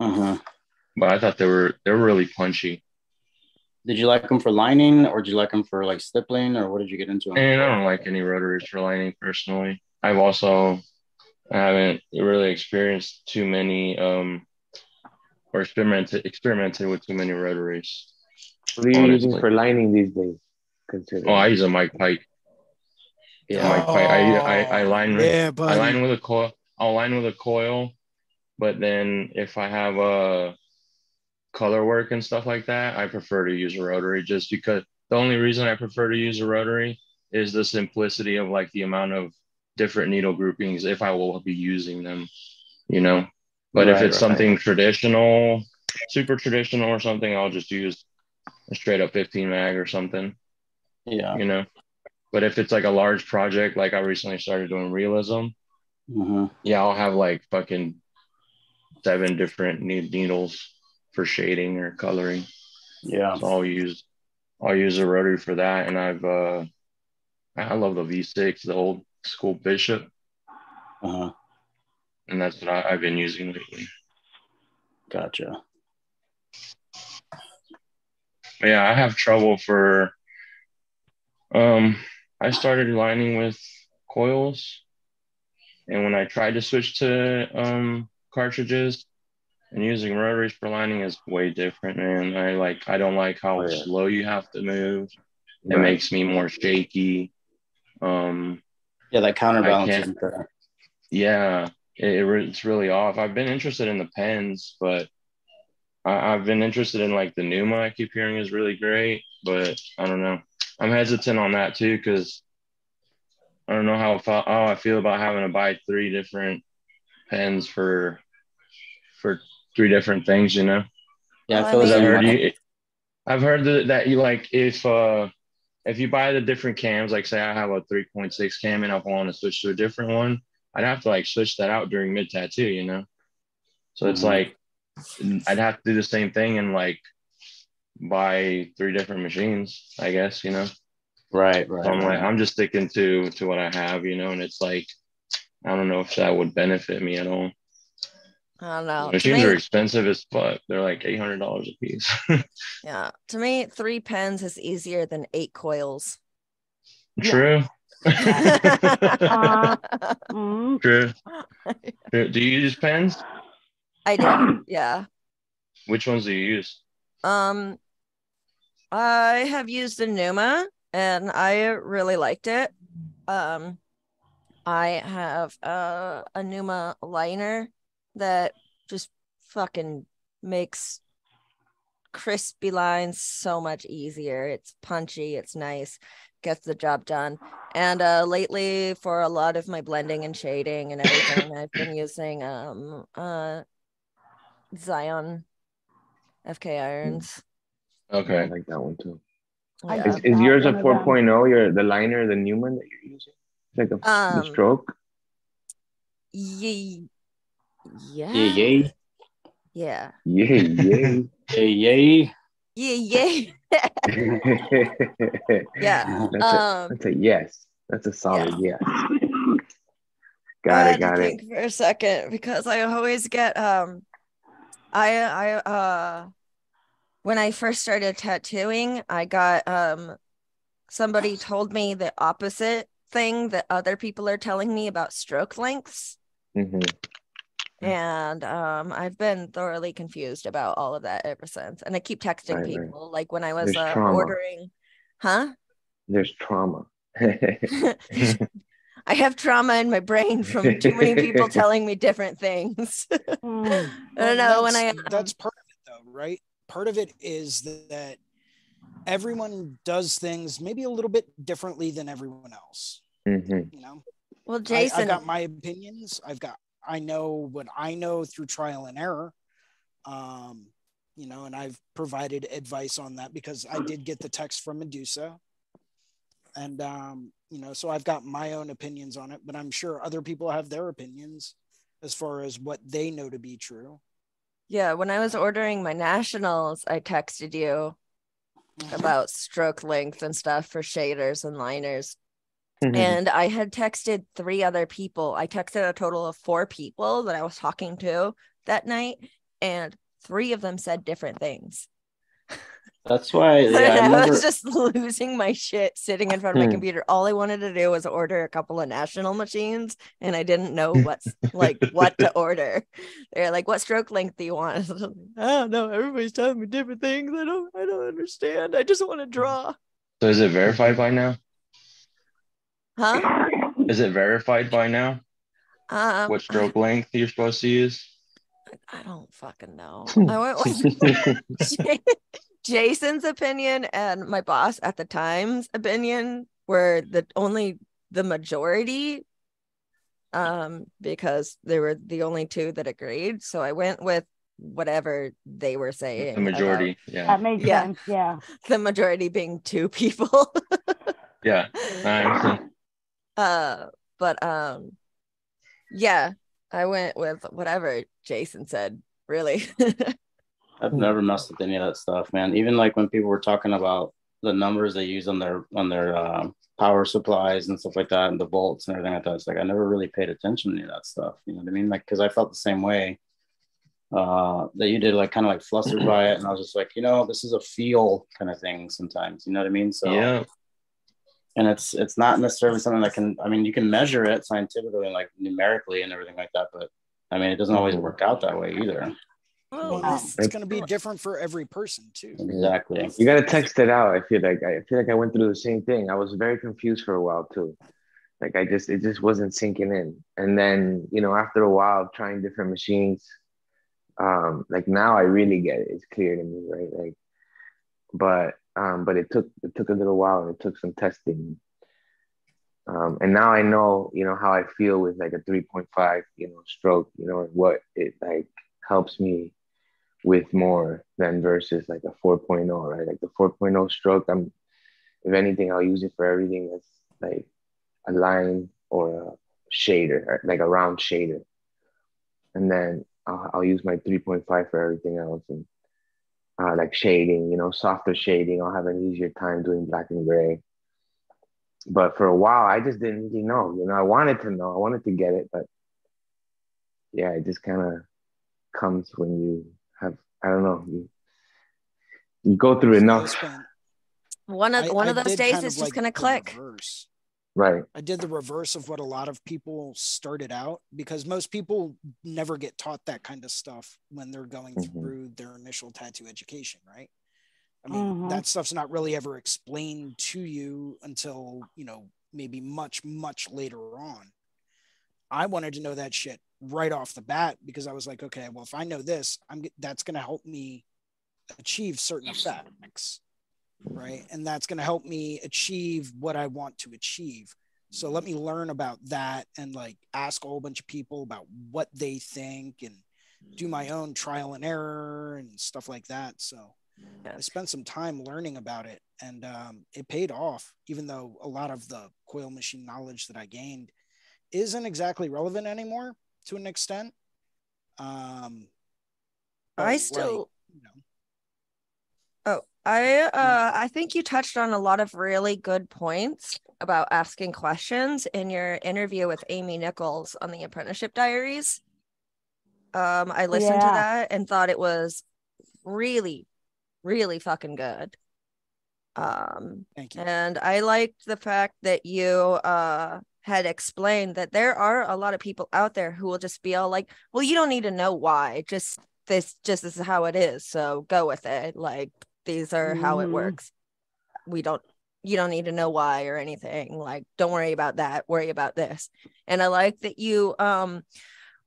Uh-huh. But I thought they were they were really punchy, Did you like them for lining or did you like them for like stippling or what did you get into them? and I don't like any rotaries for lining personally. I've also I haven't really experienced too many um or experimented experimented with too many rotaries. What are you using for lining these days? Consider. Oh, I use a Mike Pike. yeah. Mike Pike. I, I I line with Yeah, I line with a coil. I'll line with a coil, but then if I have a color work and stuff like that, I prefer to use a rotary just because the only reason I prefer to use a rotary is the simplicity of like the amount of different needle groupings if I will be using them, you know. But if it's right. something traditional, super traditional or something, I'll just use a straight up 15 mag or something Yeah. you know. But if it's like a large project, like I recently started doing realism, Uh-huh. yeah, I'll have like fucking seven different ne- needles for shading or coloring. Yeah. So I'll use I'll use a rotary for that, and I've uh I love the V6, the old school Bishop, Uh-huh. and that's what I, I've been using lately. Gotcha. But yeah, I have trouble for. Um, I started lining with coils, and when I tried to switch to um cartridges and using rotaries for lining is way different, man. I like I don't like how Oh, yeah. slow you have to move. It Right. makes me more shaky. Um, Yeah, that counterbalance isn't there. yeah, it, it re- it's really off. I've been interested in the pens, but I, I've been interested in like the Numa. I keep hearing is really great, but I don't know. I'm hesitant on that too because I don't know how I feel, how I feel about having to buy three different pens for for three different things. You know, Yeah, I Well, feel I as I've heard you you. I've heard that, that you like if uh if you buy the different cams, like say I have a 3.6 cam and I want to switch to a different one, I'd have to like switch that out during mid tattoo, you know. So it's Mhm. like I'd have to do the same thing and like buy three different machines, I guess, you know. right, right. So I'm like. I'm just sticking to to what I have, you know, and it's like I don't know if that would benefit me at all. I don't know. To Machines me- are expensive as fuck. They're like eight hundred dollars a piece. Yeah. To me, three pens is easier than eight coils. True. Uh, mm, True. True. Do you use pens? I do. Yeah. Which ones do you use? Um, I have used a Numa and I really liked it. Um, I have uh, a Numa liner that just fucking makes crispy lines so much easier. It's punchy, it's nice, gets the job done. And uh, lately, for a lot of my blending and shading and everything, I've been using um uh Xion FK irons. Okay, I like that one too. Yeah. Is, is yours a one of them. 4.0? Your the liner, the Numa that you're using? It's like a the Um, stroke. Ye- yeah. Yeah, yay, Yeah. Yeah, yay. yay, yay. Yeah. Yeah. Yeah. That's, a, Um that's a yes. That's a solid yes. Got had it, got to it. think for a second because I always get um I I uh when I first started tattooing, I got um somebody told me the opposite thing that other people are telling me about stroke lengths. hmm And um, I've been thoroughly confused about all of that ever since. And I keep texting Right, right. people. Like when I was uh, ordering Huh? There's trauma. I have trauma in my brain from too many people telling me different things. Mm. I don't know when I um, that's part of it though right part of it is that everyone does things maybe a little bit differently than everyone else Mhm. you know well, I, Jason. i've got my opinions i've got i know what i know through trial and error. Um you know and i've provided advice on that because i did get the text from medusa. And um you know so i've got my own opinions on it but i'm sure other people have their opinions as far as what they know to be true. Yeah, when I was ordering my nationals, I texted you about stroke length and stuff for shaders and liners. Mhm. And I had texted three other people. I texted a total of four people that I was talking to that night, and three of them said different things. That's why yeah, I I was just losing my shit sitting in front of my Hmm. computer. All I wanted to do was order a couple of national machines, and I didn't know what's like what to order. They're like, "What stroke length do you want?" I was like, I don't know. Everybody's telling me different things. I don't. I don't understand. I just want to draw. So is it verified by now? Huh? Is it verified by now? Um, What stroke length you're supposed to use? I don't fucking know. I went with Jason's opinion and my boss at the time's opinion were the only the majority um because they were the only two that agreed so i went with whatever they were saying The about majority. Yeah. That makes Yeah. sense. Yeah. the majority being two people Yeah. I understand. uh but um yeah i went with whatever jason said really I've never messed with any of that stuff, man. Even like when people were talking about the numbers they use on their on their uh, power supplies and stuff like that, and the volts and everything like that. It's like I never really paid attention to any of that stuff. You know what I mean? Like because I felt the same way uh, that you did, like kind of like flustered by it, and I was just like, you know, this is a feel kind of thing sometimes. You know what I mean? So Yeah. And it's it's not necessarily something that can. I mean, you can measure it scientifically and like numerically and everything like that, but I mean, it doesn't always work out that way either. well, Well, this, it's going to be different for every person too. Exactly. You gotta text it out. I feel like I feel like I went through the same thing. I was very confused for a while too. Like I just it just wasn't sinking in. And then, you know, after a while of trying different machines, um, like now I really get it. It's clear to me, right? Like, but um, but it took it took a little while and it took some testing. Um, and now I know, you know, how I feel with like a 3.5, you know, stroke, you know, what it like helps me with more than versus like a 4.0, right? Like the 4.0 stroke, I'm if anything, I'll use it for everything that's like a line or a shader, like a round shader. And then I'll, I'll use my 3.5 for everything else. And uh, like shading, you know, softer shading, I'll have an easier time doing black and gray. But for a while, I just didn't really know. You know, I wanted to know, I wanted to get it, but yeah, it just kind of comes when you have, I don't know, you, you go through So I enough, one of I- one I of those days kind is just like gonna click reverse. Right? I did the reverse of what a lot of people started out because most people never get taught that kind of stuff when they're going Mhm. through their initial tattoo education, right? I mean, Mhm. that stuff's not really ever explained to you until, you know, maybe much, much later on. I wanted to know that shit right off the bat because I was like, okay, well, if I know this, I'm that's going to help me achieve certain effects, right? And that's going to help me achieve what I want to achieve. So let me learn about that and like ask a whole bunch of people about what they think and do my own trial and error and stuff like that. So Yeah. I spent some time learning about it and um, it paid off, even though a lot of the coil machine knowledge that I gained isn't exactly relevant anymore to an extent. Um, i like, still you know, Oh, I uh I think you touched on a lot of really good points about asking questions in your interview with Amy Nichols on the Apprenticeship Diaries. Um, I listened to that and thought it was really, really fucking good. Um, thank you. and I liked the fact that you uh had explained that there are a lot of people out there who will just be all like, well, you don't need to know why. Just this just this is how it is. So go with it. Like these are how it Mhm. works. We don't you don't need to know why or anything. Like, don't worry about that. Worry about this. And I like that you um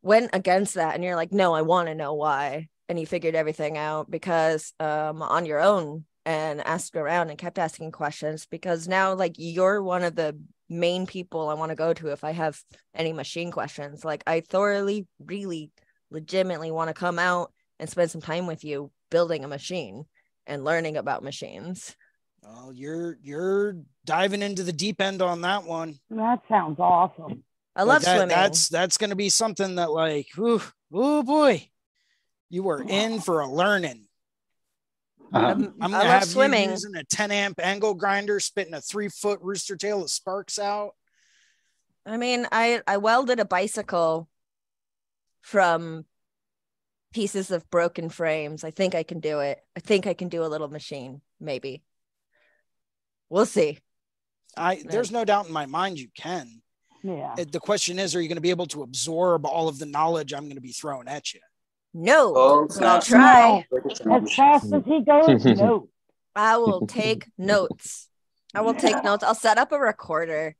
went against that and you're like, no, I want to know why. And you figured everything out because um on your own and asked around and kept asking questions because now like you're one of the main people I want to go to if I have any machine questions. Like I thoroughly, really legitimately want to come out and spend some time with you building a machine and learning about machines. Well, you're you're diving into the deep end on that one. That sounds awesome. I love Like, that- swimming. That's that's gonna be something that like, oh boy, you were in for a learning. Uh-huh. I'm- I'm I gonna love have swimming. you using a 10 amp angle grinder, spitting a three foot rooster tail that sparks out. I mean, I I welded a bicycle from pieces of broken frames. I think I can do it. I think I can do a little machine, maybe. We'll see. I there's no doubt in my mind you can. Yeah. The question is, are you going to be able to absorb all of the knowledge I'm going to be throwing at you? No, Oh, I'll try. As fast as he goes, no. I will take notes. I will take notes. I'll set up a recorder.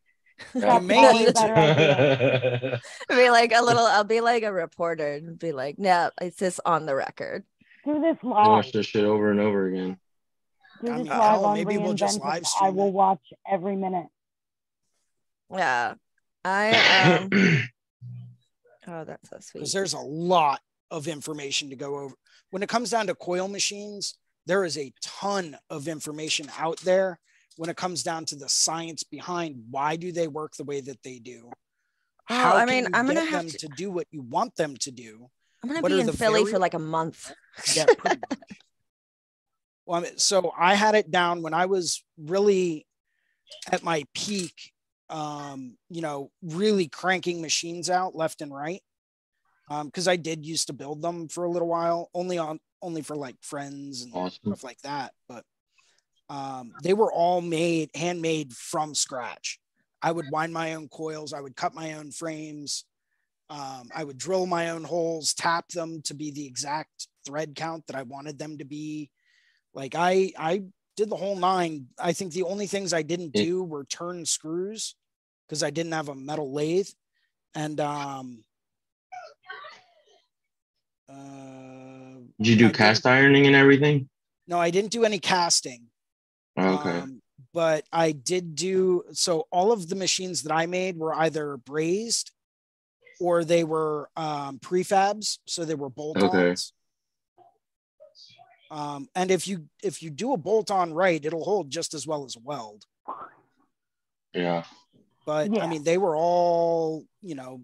That's may probably a need to. be like a little. I'll be like a reporter and be like, "No, it's just on the record." Do this live. watch this shit over and over again. Do I this mean, live hell, on maybe we'll just Reinvented. live I will it. watch every minute. Yeah, I um. Oh, that's so sweet. because there's a lot of information to go over. When it comes down to coil machines, there is a ton of information out there when it comes down to the science behind why do they work the way that they do. Oh, I can mean, you I'm gonna get have them to- to do what you want them to do. I'm gonna what be in Philly vari- for like a month. Yeah. Well, I mean, so I had it down when I was really at my peak, um, you know, really cranking machines out left and right. Um, because I did used to build them for a little while, only on only for like friends and Awesome. stuff like that. But um, they were all made handmade from scratch. I would wind my own coils, I would cut my own frames, um, I would drill my own holes, tap them to be the exact thread count that I wanted them to be. Like I, I did the whole nine. I think the only things I didn't do were turn screws because I didn't have a metal lathe, and um, uh, Did you do I cast ironing and everything? no, I didn't do any casting. Okay. Um, but I did do so all of the machines that I made were either brazed or they were um, prefabs, so they were bolt-ons. Okay. Um, and if you if you do a bolt-on right, it'll hold just as well as weld. yeah. But I mean, they were all you know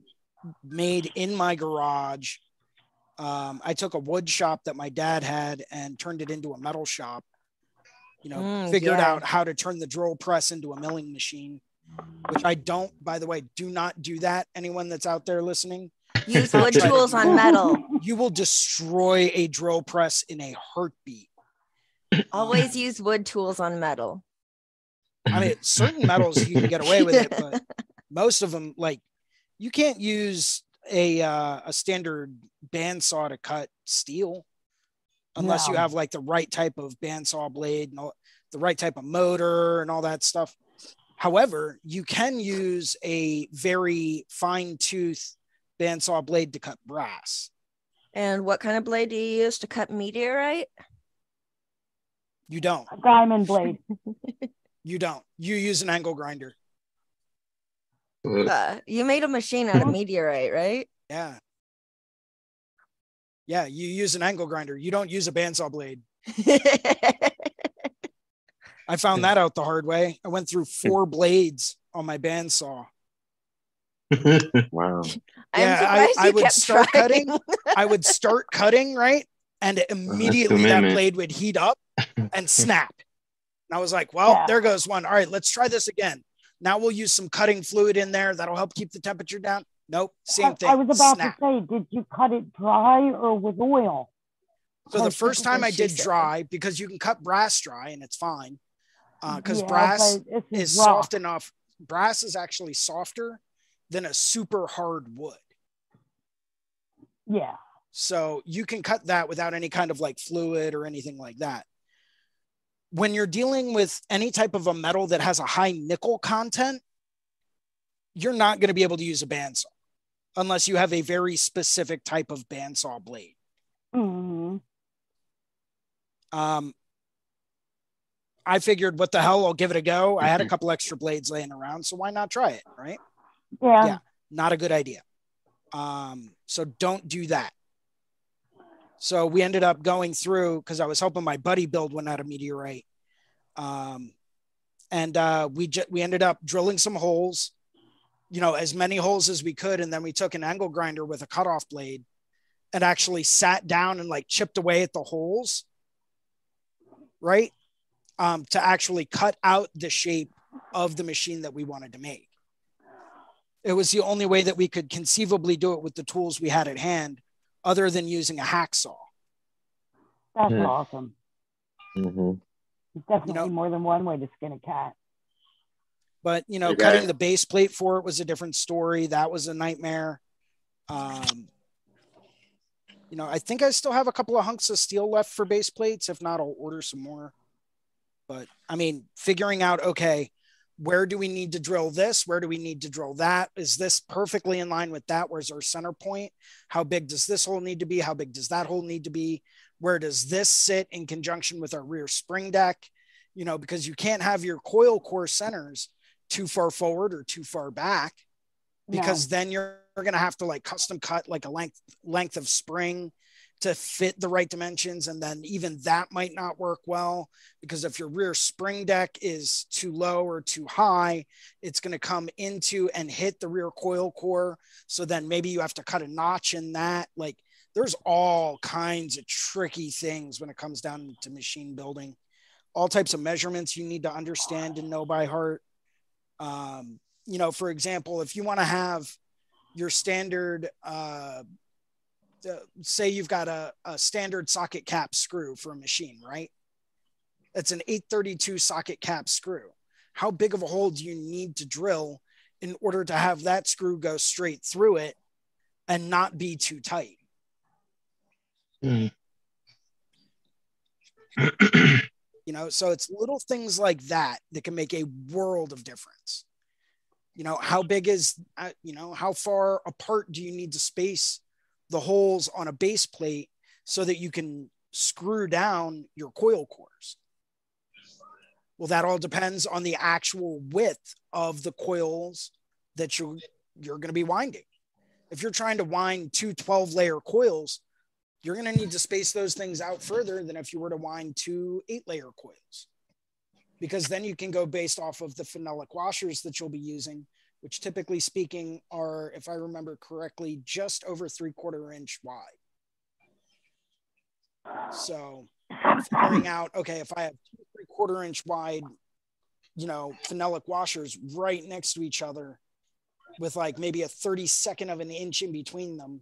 made in my garage. Um, I took a wood shop that my dad had and turned it into a metal shop. You know, Mm, figured yeah. out how to turn the drill press into a milling machine, which I don't, by the way, do not do that. Anyone that's out there listening, Use wood tools on metal. you will destroy a drill press in a heartbeat. Always use wood tools on metal. I mean, certain metals you can get away with it, but most of them, like, you can't use a uh, a standard bandsaw to cut steel unless you have like the right type of bandsaw blade and all, the right type of motor and all that stuff. However, you can use a very fine tooth bandsaw blade to cut brass. And what kind of blade do you use to cut meteorite? You don't. A diamond blade. You don't. You use an angle grinder. Uh, you made a machine out of meteorite, right? Yeah. Yeah, you use an angle grinder. You don't use a bandsaw blade. I found that out the hard way. I went through four blades on my bandsaw. Wow. Yeah, I- I would start trying. cutting. I would start cutting, right? And immediately that blade would heat up and snap. And I was like, well, Yeah. there goes one. All right, let's try this again. Now we'll use some cutting fluid in there. That'll help keep the temperature down. Nope, same I- thing. I was about snap. to say, did you cut it dry or with oil? So the first time I did dry because you can cut brass dry and it's fine. Uh, because Yeah, brass is rough. soft enough. Brass is actually softer than a super hard wood. Yeah. So you can cut that without any kind of like fluid or anything like that. when you're dealing with any type of a metal that has a high nickel content, you're not going to be able to use a bandsaw unless you have a very specific type of bandsaw blade. hmm Um, I figured, what the hell? I'll give it a go. I Mm-hmm. had a couple extra blades laying around, so why not try it? Right? Yeah. Yeah. Not a good idea. Um, so don't do that. So we ended up going through because I was helping my buddy build one out of meteorite. Um, and uh, we ju- we ended up drilling some holes, you know, as many holes as we could, and then we took an angle grinder with a cutoff blade and actually sat down and like chipped away at the holes, right? Um, to actually cut out the shape of the machine that we wanted to make. It was the only way that we could conceivably do it with the tools we had at hand, other than using a hacksaw. That's Hmm. awesome. hmm There's definitely know- more than one way to skin a cat. But you know, Okay. cutting the base plate for it was a different story. That was a nightmare. Um, you know, I think I still have a couple of hunks of steel left for base plates. If not, I'll order some more. But I mean, figuring out okay, where do we need to drill this? Where do we need to drill that? Is this perfectly in line with that? Where's our center point? How big does this hole need to be? How big does that hole need to be? Where does this sit in conjunction with our rear spring deck? You know, because you can't have your coil core centers too far forward or too far back because then you're going to have to like custom cut like a length length of spring to fit the right dimensions. And then even that might not work well because if your rear spring deck is too low or too high it's going to come into and hit the rear coil core. So then maybe you have to cut a notch in that. Like there's all kinds of tricky things when it comes down to machine building. All types of measurements you need to understand and know by heart um, you know for example if you want to have your standard uh, uh, say you've got a, a standard socket cap screw for a machine right? It's an 832 socket cap screw. How big of a hole do you need to drill in order to have that screw go straight through it and not be too tight you know? So it's little things like that that can make a world of difference. You know how big is uh, you know how far apart do you need to space the holes on a base plate so that you can screw down your coil cores? Well that all depends on the actual width of the coils that you're you're going to be winding. If you're trying to wind two 12 layer coils you're going to need to space those things out further than if you were to wind two eight layer coils. Because then you can go based off of the phenolic washers that you'll be using which typically speaking are if i remember correctly just over three quarter inch wide. So figuring out okay if i have two three quarter inch wide you know phenolic washers right next to each other with like maybe a 32nd of an inch in between them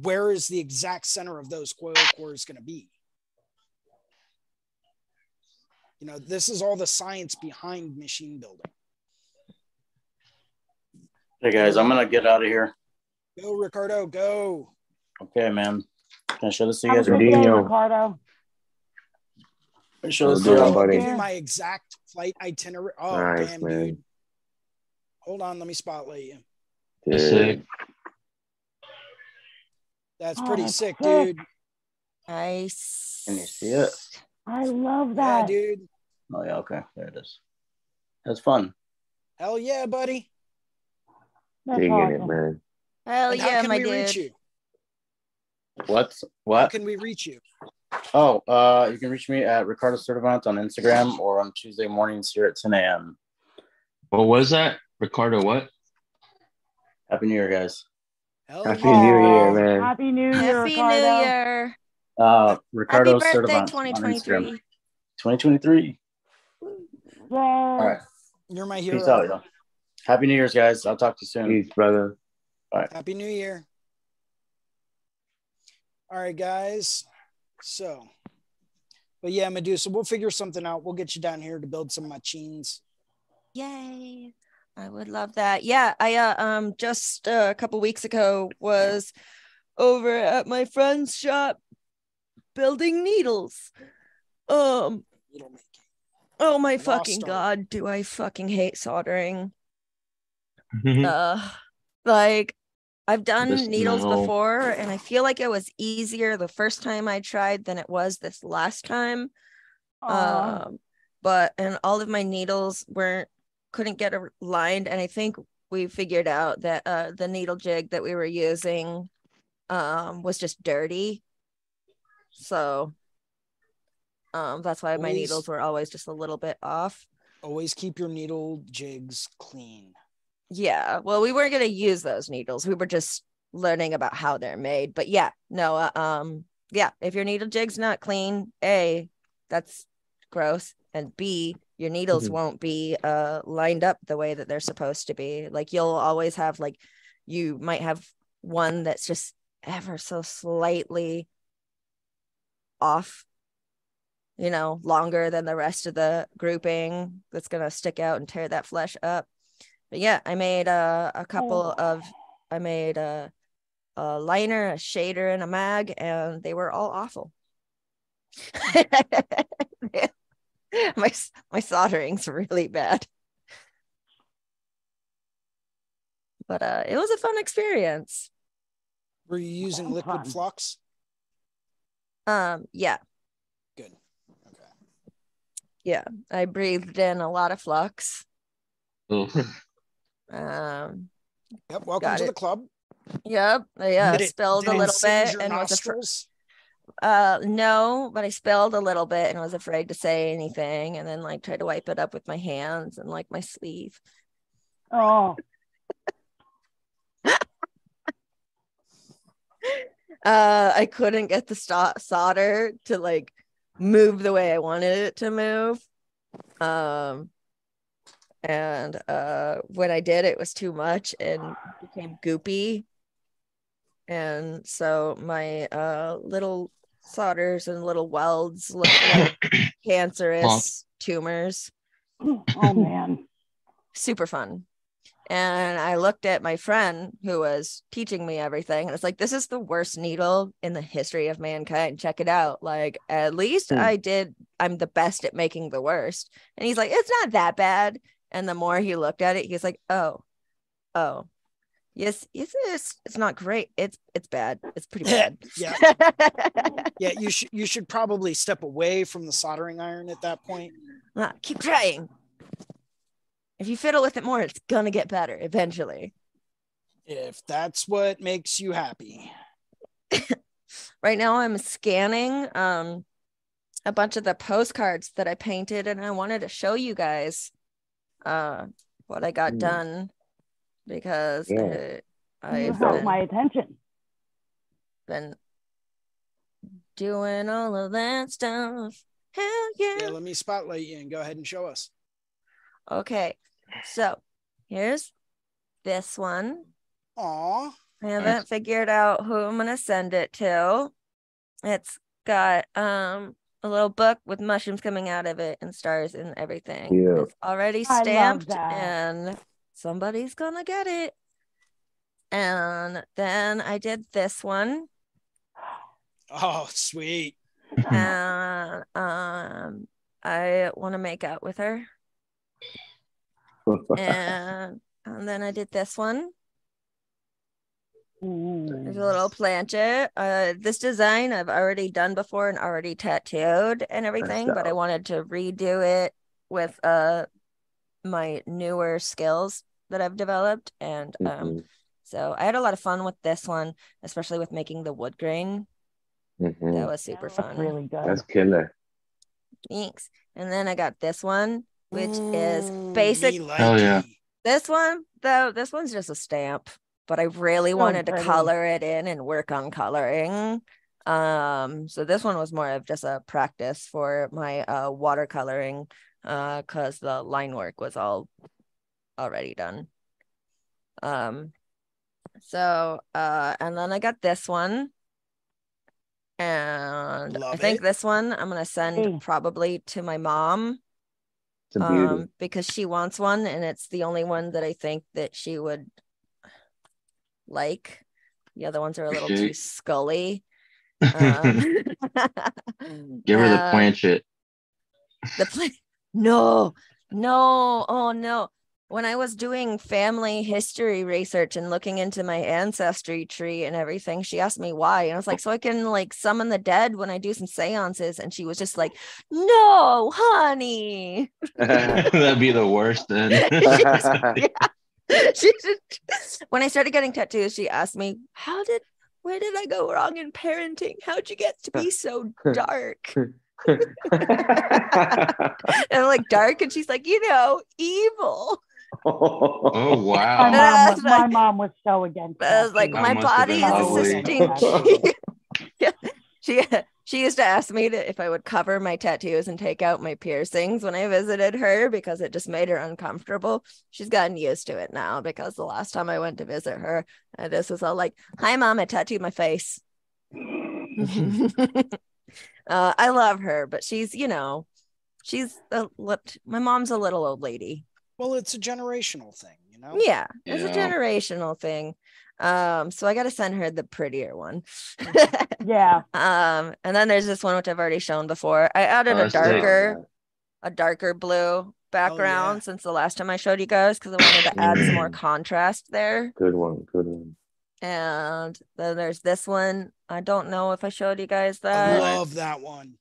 where is the exact center of those coil cores going to be? You know, this is all the science behind machine building. Hey guys, I'm gonna get out of here. Go, Ricardo, go. Okay, man. Can I show this to you guys? good day, Ricardo. Can I show this to you? I'll buddy. give you my exact flight itinerary. Oh, Nice, damn, man. dude. Hold on, let me spotlight you. That's Yeah. it. That's Oh, pretty that's sick, sick. dude. Nice. Can you see it? I love that. Yeah, that. dude. Oh yeah, okay. There it is. That's fun. Hell yeah, buddy. That's Digging it, man. Hell And how yeah, can my we reach dude. you? What? How can we reach you? Oh, uh, you can reach me at Ricardo Certivant on Instagram or on Tuesday mornings here at 10 a.m. What was that? Ricardo, what? Happy New Year, guys. Hell Happy yeah. New Year, man. Happy New Year, Happy New Ricardo. Year. Uh, Ricardo Happy birthday, Certivant on 2023. Instagram. 2023. Yeah. All right. You're my hero. Peace out, y'all. Happy New Year's, guys. I'll talk to you soon. Peace, brother. All right. Happy New Year. All right, guys. So, but yeah, Medusa, we'll figure something out. We'll get you down here to build some machines. Yay. I would love that. Yeah, I uh, um just uh, a couple weeks ago was over at my friend's shop building needles. Um. Oh my Lost fucking art. god, do I fucking hate soldering. Uh like I've done This needles no. before and I feel like it was easier the first time I tried than it was this last time. Aw. Um but and all of my needles weren't couldn't get aligned and I think we figured out that uh the needle jig that we were using um was just dirty. So um that's why my needles were always just a little bit off. Always keep your needle jigs clean. Yeah, well, we weren't gonna use those needles. We were just learning about how they're made. But yeah, no, uh, um, yeah, if your needle jig's not clean, A, that's gross. And B, your needles Mhm. won't be uh lined up the way that they're supposed to be. Like you'll always have like you might have one that's just ever so slightly off, you know, longer than the rest of the grouping that's gonna stick out and tear that flesh up. But yeah, I made uh, a couple Oh. of I made a, a liner, a shader, and a mag, and they were all awful. my my soldering's really bad. But uh it was a fun experience. Were you using Sounds liquid fun. flux? Um yeah, Good. Okay. yeah. I breathed in a lot of flux. Um Yep. Welcome to it. the club. yep, I uh, Did it- spilled did a little bit your and was afraid nostrils? Uh, no, but I spilled a little bit and was afraid to say anything, and then like tried to wipe it up with my hands and like my sleeve. Oh, Uh, I couldn't get the sto- solder to like move the way I wanted it to move. Um, and uh, when I did, it was too much and became goopy. And so my uh little solders and little welds look like cancerous tumors. oh man. super fun. And I looked at my friend who was teaching me everything, and it's like, this is the worst needle in the history of mankind. Check it out. Like, at least Hmm. I did, I'm the best at making the worst. And he's like, it's not that bad. And the more he looked at it, he's like, oh, oh, yes, yes, it's, it's not great. It's, it's bad. It's pretty bad. Yeah. Yeah. You should you should probably step away from the soldering iron at that point. Ah, Keep trying. If you fiddle with it more, it's gonna get better eventually. If that's what makes you happy. right now i'm scanning um a bunch of the postcards that i painted and i wanted to show you guys uh what i got Mm. done because Yeah. i've held been, my attention. been doing all of that stuff hell yeah. Yeah, let me spotlight you and go ahead and show us. okay so here's this one Aw. I haven't figured out who I'm gonna send it to. It's got um a little book with mushrooms coming out of it and stars and everything. Cute. It's already stamped and somebody's gonna get it. And then I did this one. Oh, sweet. and um I want to make out with her. And and then I did this one. There's a little planchette. Uh, this design I've already done before and already tattooed and everything, but I wanted to redo it with uh my newer skills that I've developed. And um, Mhm, so I had a lot of fun with this one, especially with making the wood grain. mhm. That was super That's fun. really good. That's killer. Thanks. And then I got this one, which is Ooh, basic. me Hell yeah. This one, though, this one's just a stamp, but I really So wanted to color it in and work on coloring. Um, so this one was more of just a practice for my uh watercoloring, uh, because the line work was all already done. Um, so uh, and then I got this one. And I think it. this one I'm gonna send Hey. probably to my mom It's a beauty. um because she wants one and it's the only one that I think that she would like. The other ones are a little Okay. too scully. Um, Give her the uh, planchette. the pla- no, no, oh no. When I was doing family history research and looking into my ancestry tree and everything, she asked me why. And I was like, so I can like summon the dead when I do some seances. And she was just like, no, honey. That'd be the worst then. she just, when I started getting tattoos, she asked me, How did where did I go wrong in parenting? How'd you get to be so dark? and I'm like, dark, and she's like, you know, evil. oh wow. And I mom, was was, my like- mom was so against I was like, That my body is lovely. assisting. yeah. She she used to ask me to if I would cover my tattoos and take out my piercings when I visited her because it just made her uncomfortable. She's gotten used to it now because the last time I went to visit her, uh, I just was all like, "Hi, mom, I tattooed my face." Uh, I love her, but she's you know, she's a lit- my mom's a little old lady. Well, it's a generational thing, you know. Yeah, it's a generational thing. Um, so I got to send her the prettier one. Yeah. um, and then there's this one which I've already shown before. I added Oh, a that's sick. darker, a darker blue background since the last time I showed you guys because I wanted to add some more contrast there. good one. And then there's this one. I don't know if I showed you guys that. I that. love that one.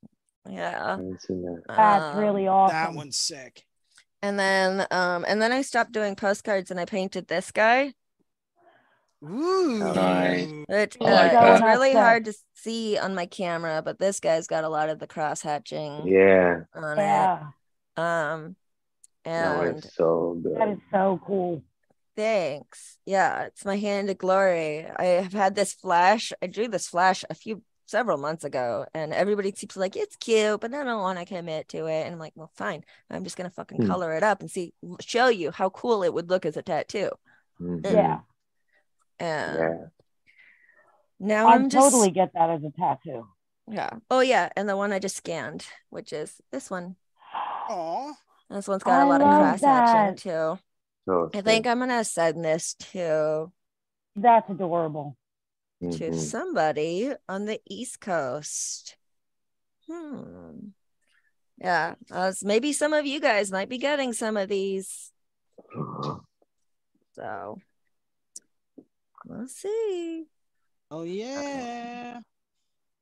Yeah. that. That's Um, really awesome. That one's sick. And then um and then I stopped doing postcards and I painted this guy. Ooh. Nice. It, uh, like it was that. really hard to see on my camera, but this guy's got a lot of the cross hatching Yeah, on Yeah. it. Um and that is so good. That is so cool. Thanks. Yeah, it's my hand of glory. I have had this flash. I drew this flash a few several months ago, and everybody keeps like, it's cute, but I don't want to commit to it. And I'm like, well, fine. I'm just gonna fucking Hmm. color it up and see, show you how cool it would look as a tattoo. Mhm. Yeah. And Yeah. now I I'm just totally get that as a tattoo. yeah. Oh yeah, and the one I just scanned, which is this one. Aw. This one's got a I lot of cross hatching that. too. So I think I'm gonna send this to That's adorable. to Mhm. somebody on the East Coast. Hmm. Yeah, uh, maybe some of you guys might be getting some of these. So we'll see. Oh yeah.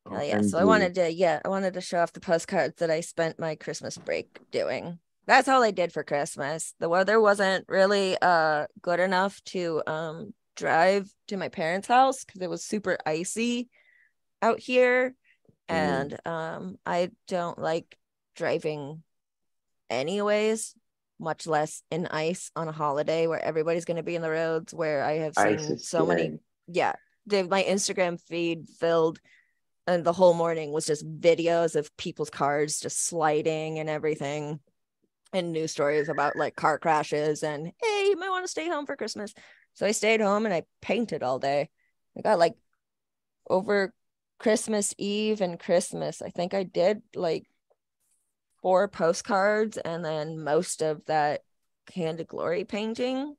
Oh yeah. So I wanted to, yeah, I wanted to show off the postcards that I spent my Christmas break doing. That's all I did for Christmas. The weather wasn't really uh good enough to um drive to my parents' house because it was super icy out here. Mm. And um I don't like driving anyways, much less in ice on a holiday where everybody's gonna be in the roads where I have seen so many yeah my instagram feed filled and the whole morning was just videos of people's cars just sliding and everything and news stories about like car crashes and hey you might want to stay home for christmas. So i stayed home and i painted all day. I got like over christmas eve and christmas i think i did like four postcards and then most of that hand glory painting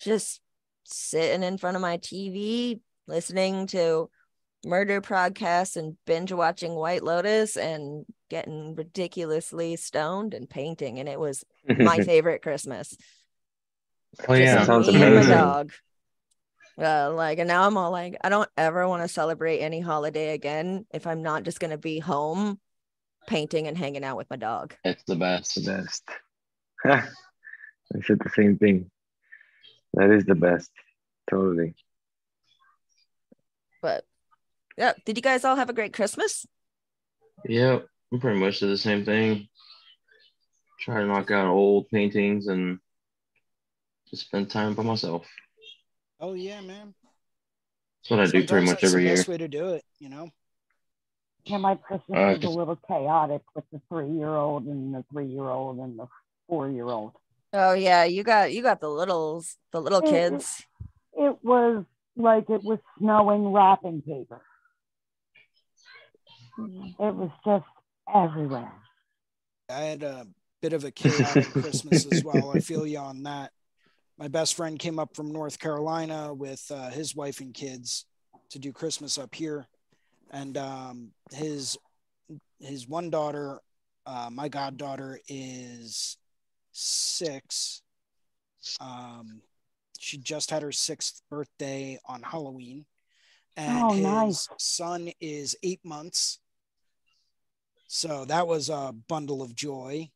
just sitting in front of my tv listening to murder podcasts and binge watching White Lotus and getting ridiculously stoned and painting. And it was my favorite Christmas. Oh Just yeah. Sounds me and my amazing. dog. Uh, like, and now I'm all like, I don't ever want to celebrate any holiday again if I'm not just gonna be home painting and hanging out with my dog. It's the best. the best. I said the same thing. That is the best. Totally. But yeah, did you guys all have a great Christmas? Yeah, we pretty much did the same thing. Try to knock out old paintings and just spend time by myself. Oh yeah, man. That's what I do pretty Sometimes much that's every the year. best way to do it, you know. Yeah, my Christmas Uh, was a little chaotic with the three-year-old and the three-year-old and the four-year-old. Oh yeah, you got you got the littles, the little It- it- kids. It was like it was snowing wrapping paper. It was just everywhere. I had a bit of a chaotic Christmas as well. I feel you on that. My best friend came up from North Carolina with uh, his wife and kids to do Christmas up here, and um, his his one daughter Uh, my goddaughter is six. Um, she just had her sixth birthday on Halloween, and Oh, his nice. son is eight months. So that was a bundle of joy.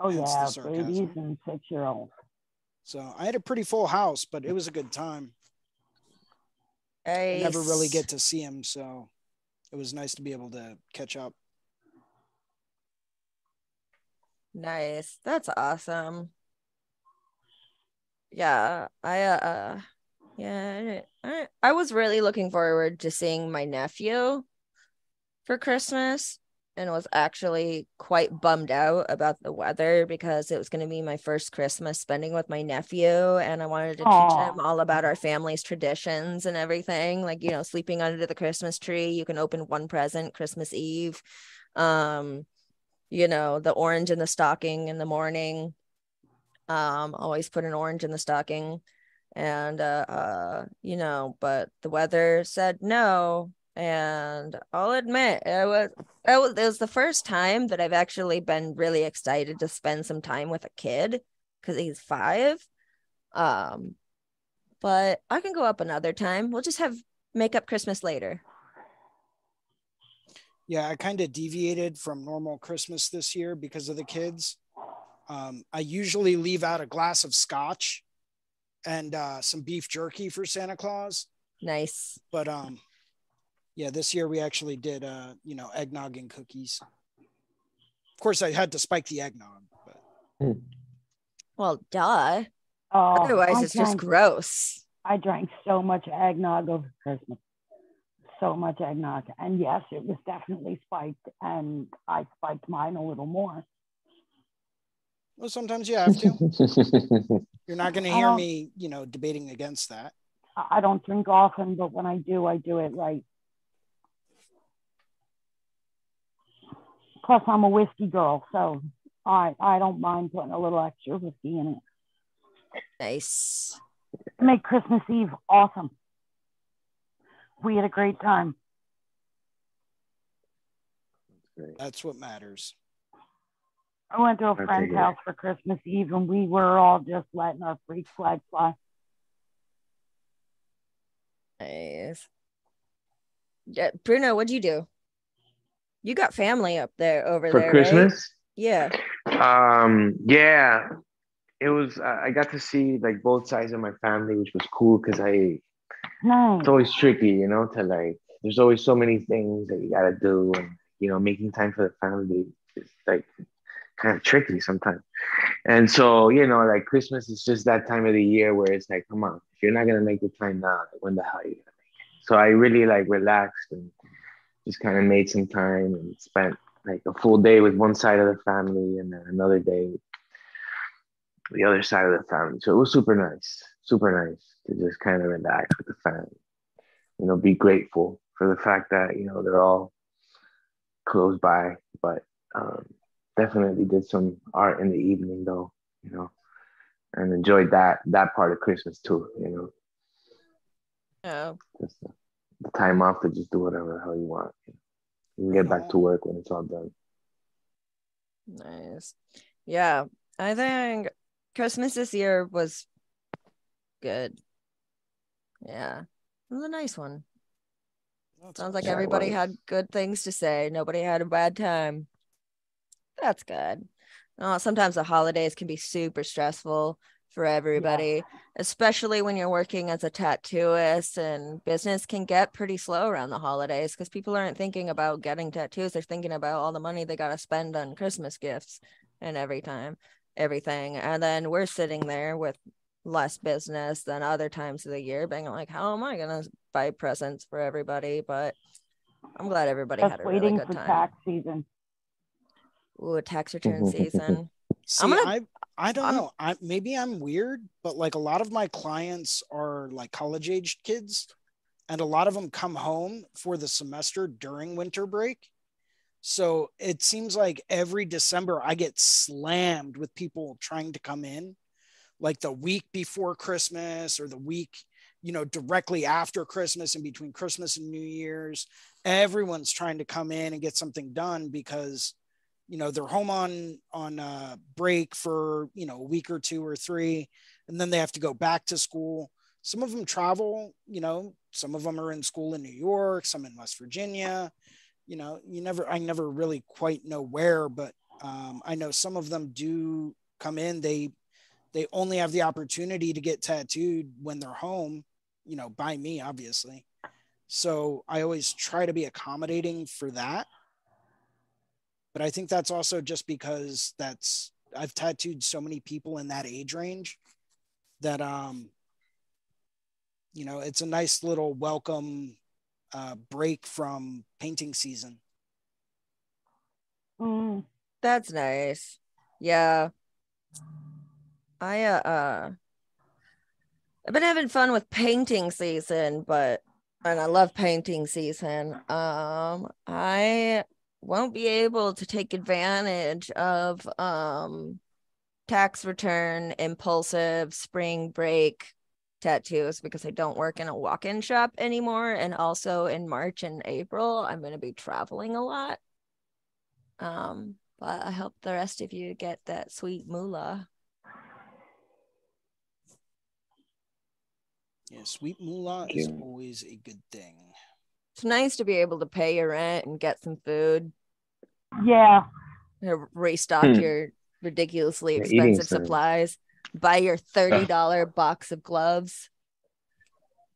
Oh Hence the yeah, sarcasm. babies and six year olds. So I had a pretty full house, but it was a good time. I never really get to see him, so it was nice to be able to catch up. Nice. That's awesome. Yeah, I uh yeah, I, I was really looking forward to seeing my nephew for Christmas and was actually quite bummed out about the weather because it was going to be my first Christmas spending with my nephew and I wanted to teach him all about our family's traditions and everything like you know sleeping under the Christmas tree you can open one present Christmas Eve um you know the orange in the stocking in the morning um always put an orange in the stocking and uh, uh you know but the weather said no and i'll admit it was it was, it was the first time that i've actually been really excited to spend some time with a kid because he's five. Um but i can go up another time. We'll just have make up christmas later. Yeah, I kind of deviated from normal Christmas this year because of the kids. Um, I usually leave out a glass of scotch and uh, some beef jerky for Santa Claus, nice. But um, yeah, this year we actually did uh, you know eggnog and cookies. Of course, I had to spike the eggnog, but well duh Oh, otherwise I it's just gross I drank so much eggnog over Christmas. So much eggnog. And yes, it was definitely spiked. And I spiked mine a little more. well, sometimes you have to. You're not going to hear don't- me, you know, debating against that. I I don't drink often, but when I do, I do it right. Plus, I'm a whiskey girl, so I I don't mind putting a little extra whiskey in it. nice make Christmas Eve awesome. We had a great time. That's what matters. I went to a I friend's house for Christmas Eve, and we were all just letting our freak flag fly. Nice. Yeah, Bruno, what'd you do? You got family up there over For there, right? Christmas? Yeah. Um, yeah, it was. I I got to see like both sides of my family, which was cool because I. Nice. It's always tricky, you know, to like. There's always so many things that you gotta do, and you know, making time for the family is like kind of tricky sometimes. And so, you know, like Christmas is just that time of the year where it's like, come on, if you're not gonna make the time now, when the hell are you gonna make it? So I really like relaxed and just kind of made some time and spent like a full day with one side of the family and then another day with the other side of the family. So it was super nice, super nice to just kind of relax with the family. You know, be grateful for the fact that, you know, they're all close by, but um, definitely did some art in the evening though, you know, and enjoyed that that part of Christmas too, you know, the, the time off to just do whatever the hell you want. You can get back to work when it's all done. nice. Yeah, I think Christmas this year was good. Yeah, it was a nice one. That's Sounds like everybody was. had good things to say. Nobody had a bad time. That's good. Oh, sometimes the holidays can be super stressful for everybody, especially when you're working as a tattooist and business can get pretty slow around the holidays because people aren't thinking about getting tattoos. They're thinking about all the money they got to spend on Christmas gifts and every time, everything. And then we're sitting there with less business than other times of the year, being like, how am I going to buy presents for everybody? But I'm glad everybody Just had a really waiting good for time. tax season. Ooh, tax return season. See, gonna- I I don't I'm- know. I maybe I'm weird, but like a lot of my clients are like college aged kids, and a lot of them come home for the semester during winter break. So it seems like every December I get slammed with people trying to come in, like the week before Christmas or the week, you know, directly after Christmas and between Christmas and New Year's. Everyone's trying to come in and get something done because you know they're home on on uh, break for you know a week or two or three and then they have to go back to school. Some of them travel you know some of them are in school in new york some in west virginia. You know you never i never really quite know where but um, i know some of them do come in. They they only have the opportunity to get tattooed when they're home you know by me obviously. So i always try to be accommodating for that but i think that's also just because that's i've tattooed so many people in that age range that um you know it's a nice little welcome uh, break from painting season Mm, That's nice. Yeah. I uh, uh I've been having fun with painting season, but and I love painting season. Um I won't be able to take advantage of um tax return impulsive spring break tattoos because I don't work in a walk-in shop anymore and also in March and April I'm going to be traveling a lot. Um, but I hope the rest of you get that sweet moolah. yeah sweet moolah is always a good thing It's nice to be able to pay your rent and get some food, yeah. to restock Hmm. your ridiculously Yeah, eating expensive supplies, buy your $30 box of gloves.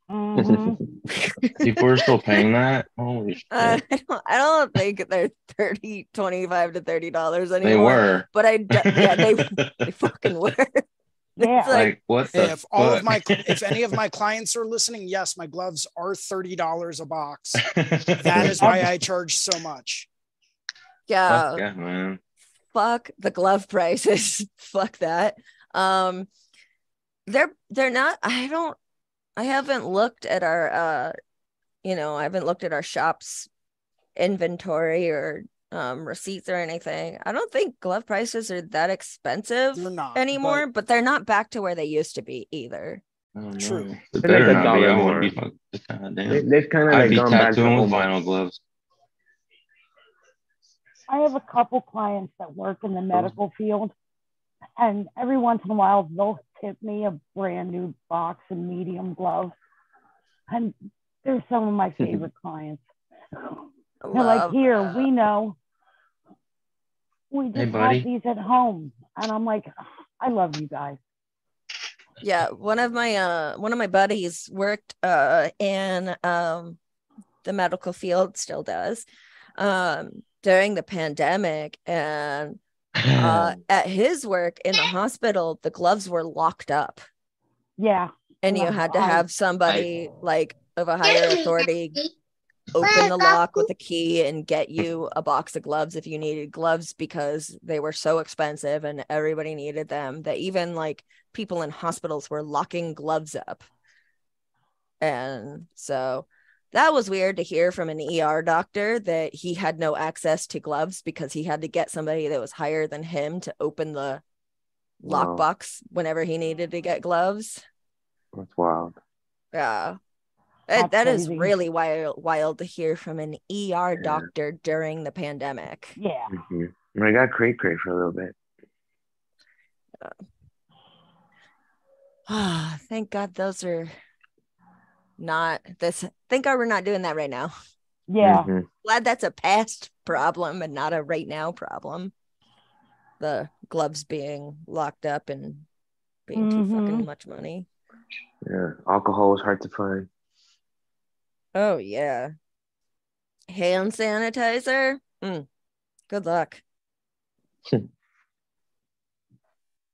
hmm People are still paying that. Holy shit. Uh, I, don't, I don't think they're 30 25 to $30 anymore. they were. But I, yeah, they, they fucking were. Yeah. Like, Like what the if all of my if any of my clients are listening yes my gloves are $30 a box that is why i charge so much yeah. Fuck yeah, man. fuck the glove prices fuck that um they're they're not i don't i haven't looked at our uh you know i haven't looked at our shop's inventory or um receipts or anything i don't think glove prices are that expensive they're not anymore but but, they're not back to where they used to be either Oh. True. They're like better a not be. dollar I more. wouldn't be fucking- God They, damn. they've kind of I'd like be gone back to tattooing with vinyl gloves. I have a couple clients that work in the medical field, and every once in a while they'll tip me a brand new box of medium gloves, and they're some of my favorite clients. I They're like, here, that. we know. We just Hey, buddy. have these at home, and I'm like, I love you guys. yeah one of my uh one of my buddies worked uh in um the medical field still does um during the pandemic and uh at his work in the hospital the gloves were locked up Yeah, and you had to have somebody like of a higher authority open the lock with a key and get you a box of gloves if you needed gloves because they were so expensive and everybody needed them that even like people in hospitals were locking gloves up. And so that was weird to hear from an ER doctor that he had no access to gloves because he had to get somebody that was higher than him to open the Wow. lockbox whenever he needed to get gloves. That's wild. Yeah. That, That's that is crazy. really wild, wild to hear from an ER Yeah. doctor during the pandemic. yeah. Mhm. I got cray cray for a little bit. Ah, thank God those are not this. Thank God we're not doing that right now. Yeah. Mhm. Glad that's a past problem and not a right now problem. The gloves being locked up and being too fucking Mhm. much money. Yeah. Alcohol is hard to find. Oh yeah. Hand sanitizer. Mm, good luck.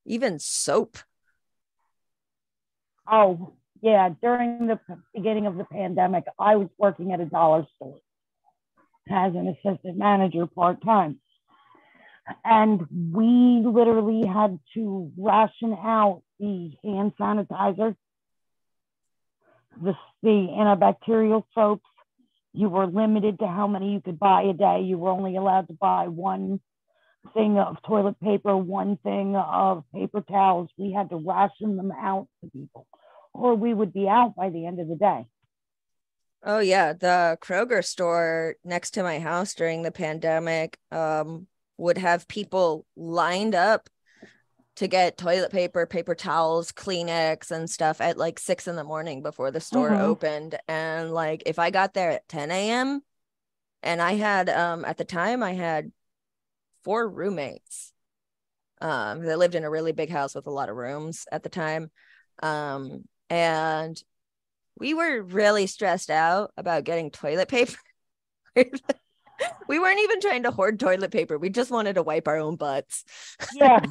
Even soap. Oh, yeah. During the beginning of the pandemic, I was working at a dollar store as an assistant manager part time. And we literally had to ration out the hand sanitizer, the, the antibacterial soaps. You were limited to how many you could buy a day. You were only allowed to buy one thing of toilet paper, one thing of paper towels. We had to ration them out to people, or we would be out by the end of the day. Oh yeah, the Kroger store next to my house during the pandemic um would have people lined up to get toilet paper, paper towels, Kleenex, and stuff at like six in the morning before the store Mhm. opened. And like if I got there at 10 a.m. and I had um at the time I had four roommates. Um, they lived in a really big house with a lot of rooms at the time. Um, and we were really stressed out about getting toilet paper. we weren't even trying to hoard toilet paper. We just wanted to wipe our own butts. Yeah.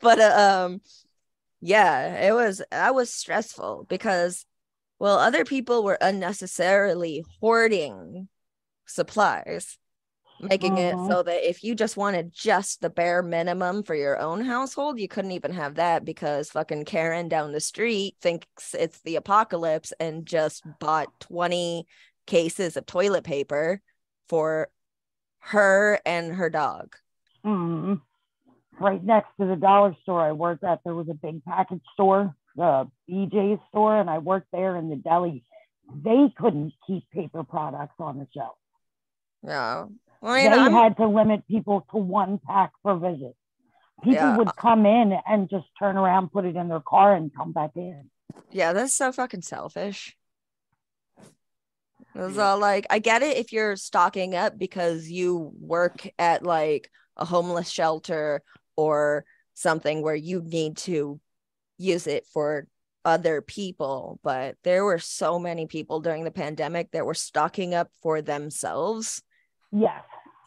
but uh, um yeah, it was I was stressful because well other people were unnecessarily hoarding supplies making it so that if you just wanted just the bare minimum for your own household, you couldn't even have that because fucking Karen down the street thinks it's the apocalypse and just bought 20 cases of toilet paper for her and her dog. Mm. Right next to the dollar store I worked at, there was a big package store, the BJ's store, and I worked there in the deli. They couldn't keep paper products on the shelf. Yeah. Well, you they I'm- had to limit people to one pack per visit. People Yeah. would come in and just turn around, put it in their car, and come back in. Yeah, that's so fucking selfish. It's Yeah. all like, I get it if you're stocking up because you work at like a homeless shelter or something where you need to use it for other people. But there were so many people during the pandemic that were stocking up for themselves Yes.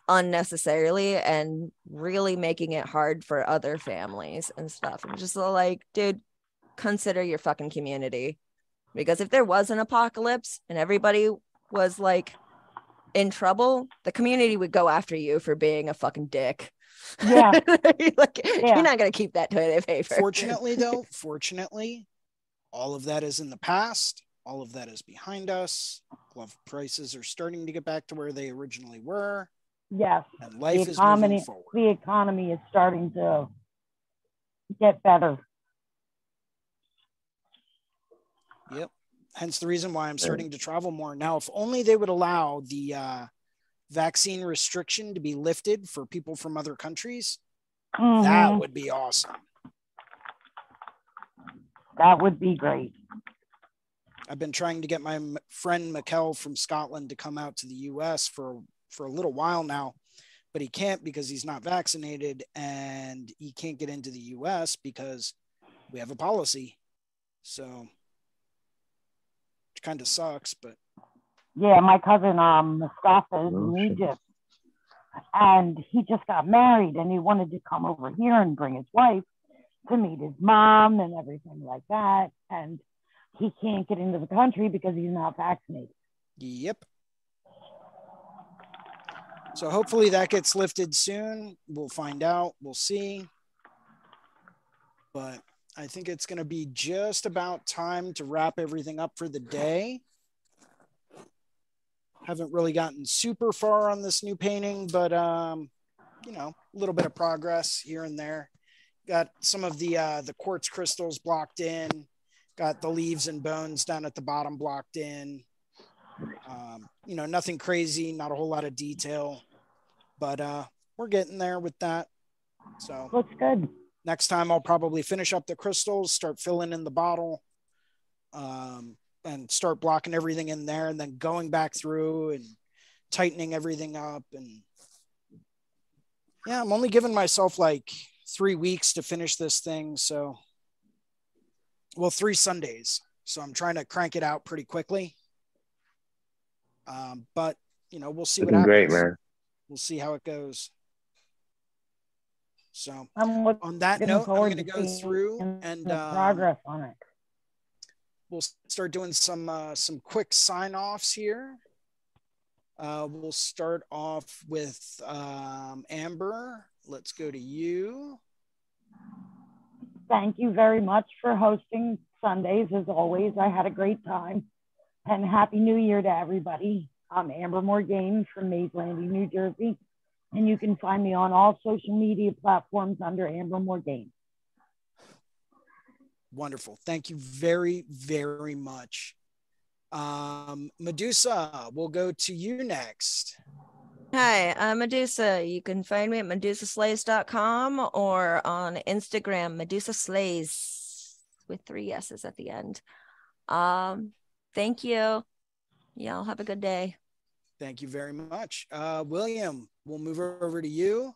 unnecessarily and really making it hard for other families and stuff. And just like, dude, consider your fucking community. Because if there was an apocalypse and everybody was like in trouble, the community would go after you for being a fucking dick. Yeah. like, Yeah. You're not gonna keep that toilet paper. Fortunately, though, fortunately, all of that is in the past. All of that is behind us. Glove prices are starting to get back to where they originally were, Yes. and life is economy, moving forward. the economy is starting to get better. Yep. Hence the reason why I'm starting to travel more now. If only they would allow the uh, vaccine restriction to be lifted for people from other countries, Mhm. that would be awesome. that would be great. I've been trying to get my m- friend Mikkel from Scotland to come out to the US for for a little while now, but he can't because he's not vaccinated and he can't get into the US because we have a policy. So it kind of sucks, but Yeah, my cousin um Mustafa is Oh, in shit. Egypt, and he just got married, and he wanted to come over here and bring his wife to meet his mom and everything like that, and he can't get into the country because he's not vaccinated. Yep. So hopefully that gets lifted soon. We'll find out. We'll see. But I think it's going to be just about time to wrap everything up for the day. Haven't really gotten super far on this new painting, but um, you know, a little bit of progress here and there. Got some of the uh, the quartz crystals blocked in. Got the leaves and bones down at the bottom blocked in. Um, you know, nothing crazy, not a whole lot of detail, but uh, we're getting there with that. So Looks good. Next time I'll probably finish up the crystals, start filling in the bottle, um, and start blocking everything in there, and then going back through and tightening everything up. And yeah, I'm only giving myself like three weeks to finish this thing. So, well, three Sundays. So I'm trying to crank it out pretty quickly. Um, but you know, we'll see what Looking happens. great, man. We'll see how it goes. So I'm on that note, I'm going to go through and um, progress on it. we'll start doing some uh, some quick sign offs here. Uh, we'll start off with um, Amber. Let's go to you. Thank you very much for hosting Sundays. As always, I had a great time. And Happy New Year to everybody. I'm Amber Morgan from Mays Landing, New Jersey. And you can find me on all social media platforms under Amber Morgan. Wonderful. Thank you very, very much. Um, Medusa, we'll go to you next. Hi, I'm Medusa. You can find me at medusaslays.com or on Instagram, Medusa Slays with three S's at the end. Um, thank you. Y'all have a good day. Thank you very much. Uh, William, we'll move over to you.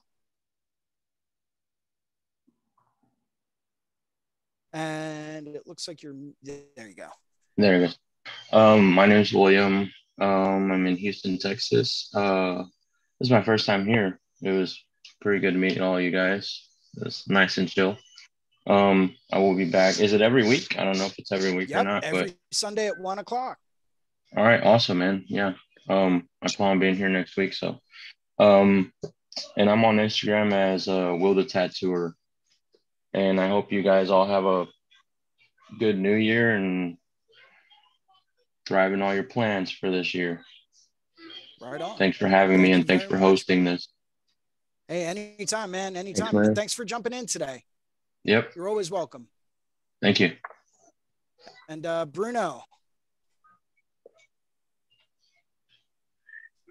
And it looks like you're there. You go. There it is. Um, my name is William. Um, I'm in Houston, Texas. Uh, this is my first time here. It was pretty good meeting all you guys. It's nice and chill. Um, I will be back. Is it every week? I don't know if it's every week Yep, or not, every but Sunday at one o'clock. all right, awesome, man. Yeah. Um, I plan on being here next week. So, um, and I'm on Instagram as uh, Will the Tattooer. And I hope you guys all have a good new year and thrive in all your plans for this year. Right on. Thanks for having me and thanks for hosting this. Hey, anytime, man. Anytime. man. Thanks for jumping in today. Yep. You're always welcome. Thank you. And uh, Bruno,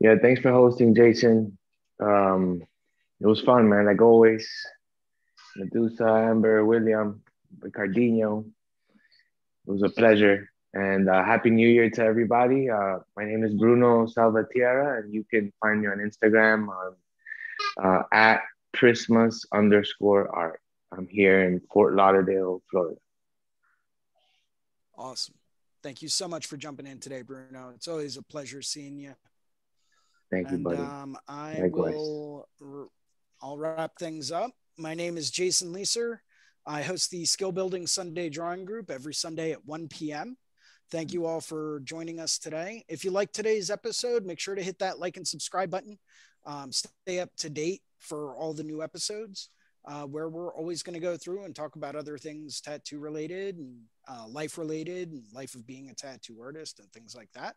Yeah, thanks for hosting, Jason. Um, it was fun, man. Like always, Medusa, Amber, William, Ricardinho. It was a pleasure. And uh, happy New Year to everybody. Uh, my name is Bruno Salvatierra, and you can find me on Instagram on uh, at Christmas underscore art. I'm here in Fort Lauderdale, Florida. awesome. Thank you so much for jumping in today, Bruno. It's always a pleasure seeing you. Thank you, and buddy. um, I Likewise. will. I'll wrap things up. My name is Jason Leeser. I host the Skill Building Sunday Drawing Group every Sunday at 1 p.m. Thank you all for joining us today. If you like today's episode, make sure to hit that like and subscribe button. Um, stay up to date for all the new episodes, uh, where we're always going to go through and talk about other things tattoo related and uh, life related and life of being a tattoo artist and things like that.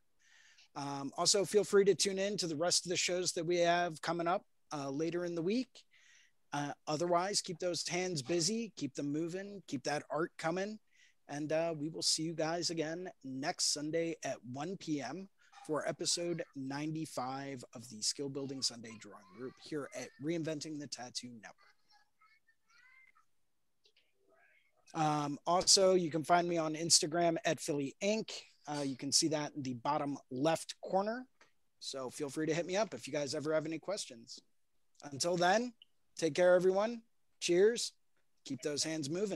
Um, also, feel free to tune in to the rest of the shows that we have coming up uh, later in the week. Uh, otherwise, keep those hands busy, keep them moving, keep that art coming. And uh, we will see you guys again next Sunday at 1 p.m. for episode 95 of the Skill Building Sunday Drawing Group here at Reinventing the Tattoo Network. Um, also, you can find me on Instagram at Philly Ink. Uh, you can see that in the bottom left corner. So feel free to hit me up if you guys ever have any questions. Until then, take care, everyone. Cheers. Keep those hands moving.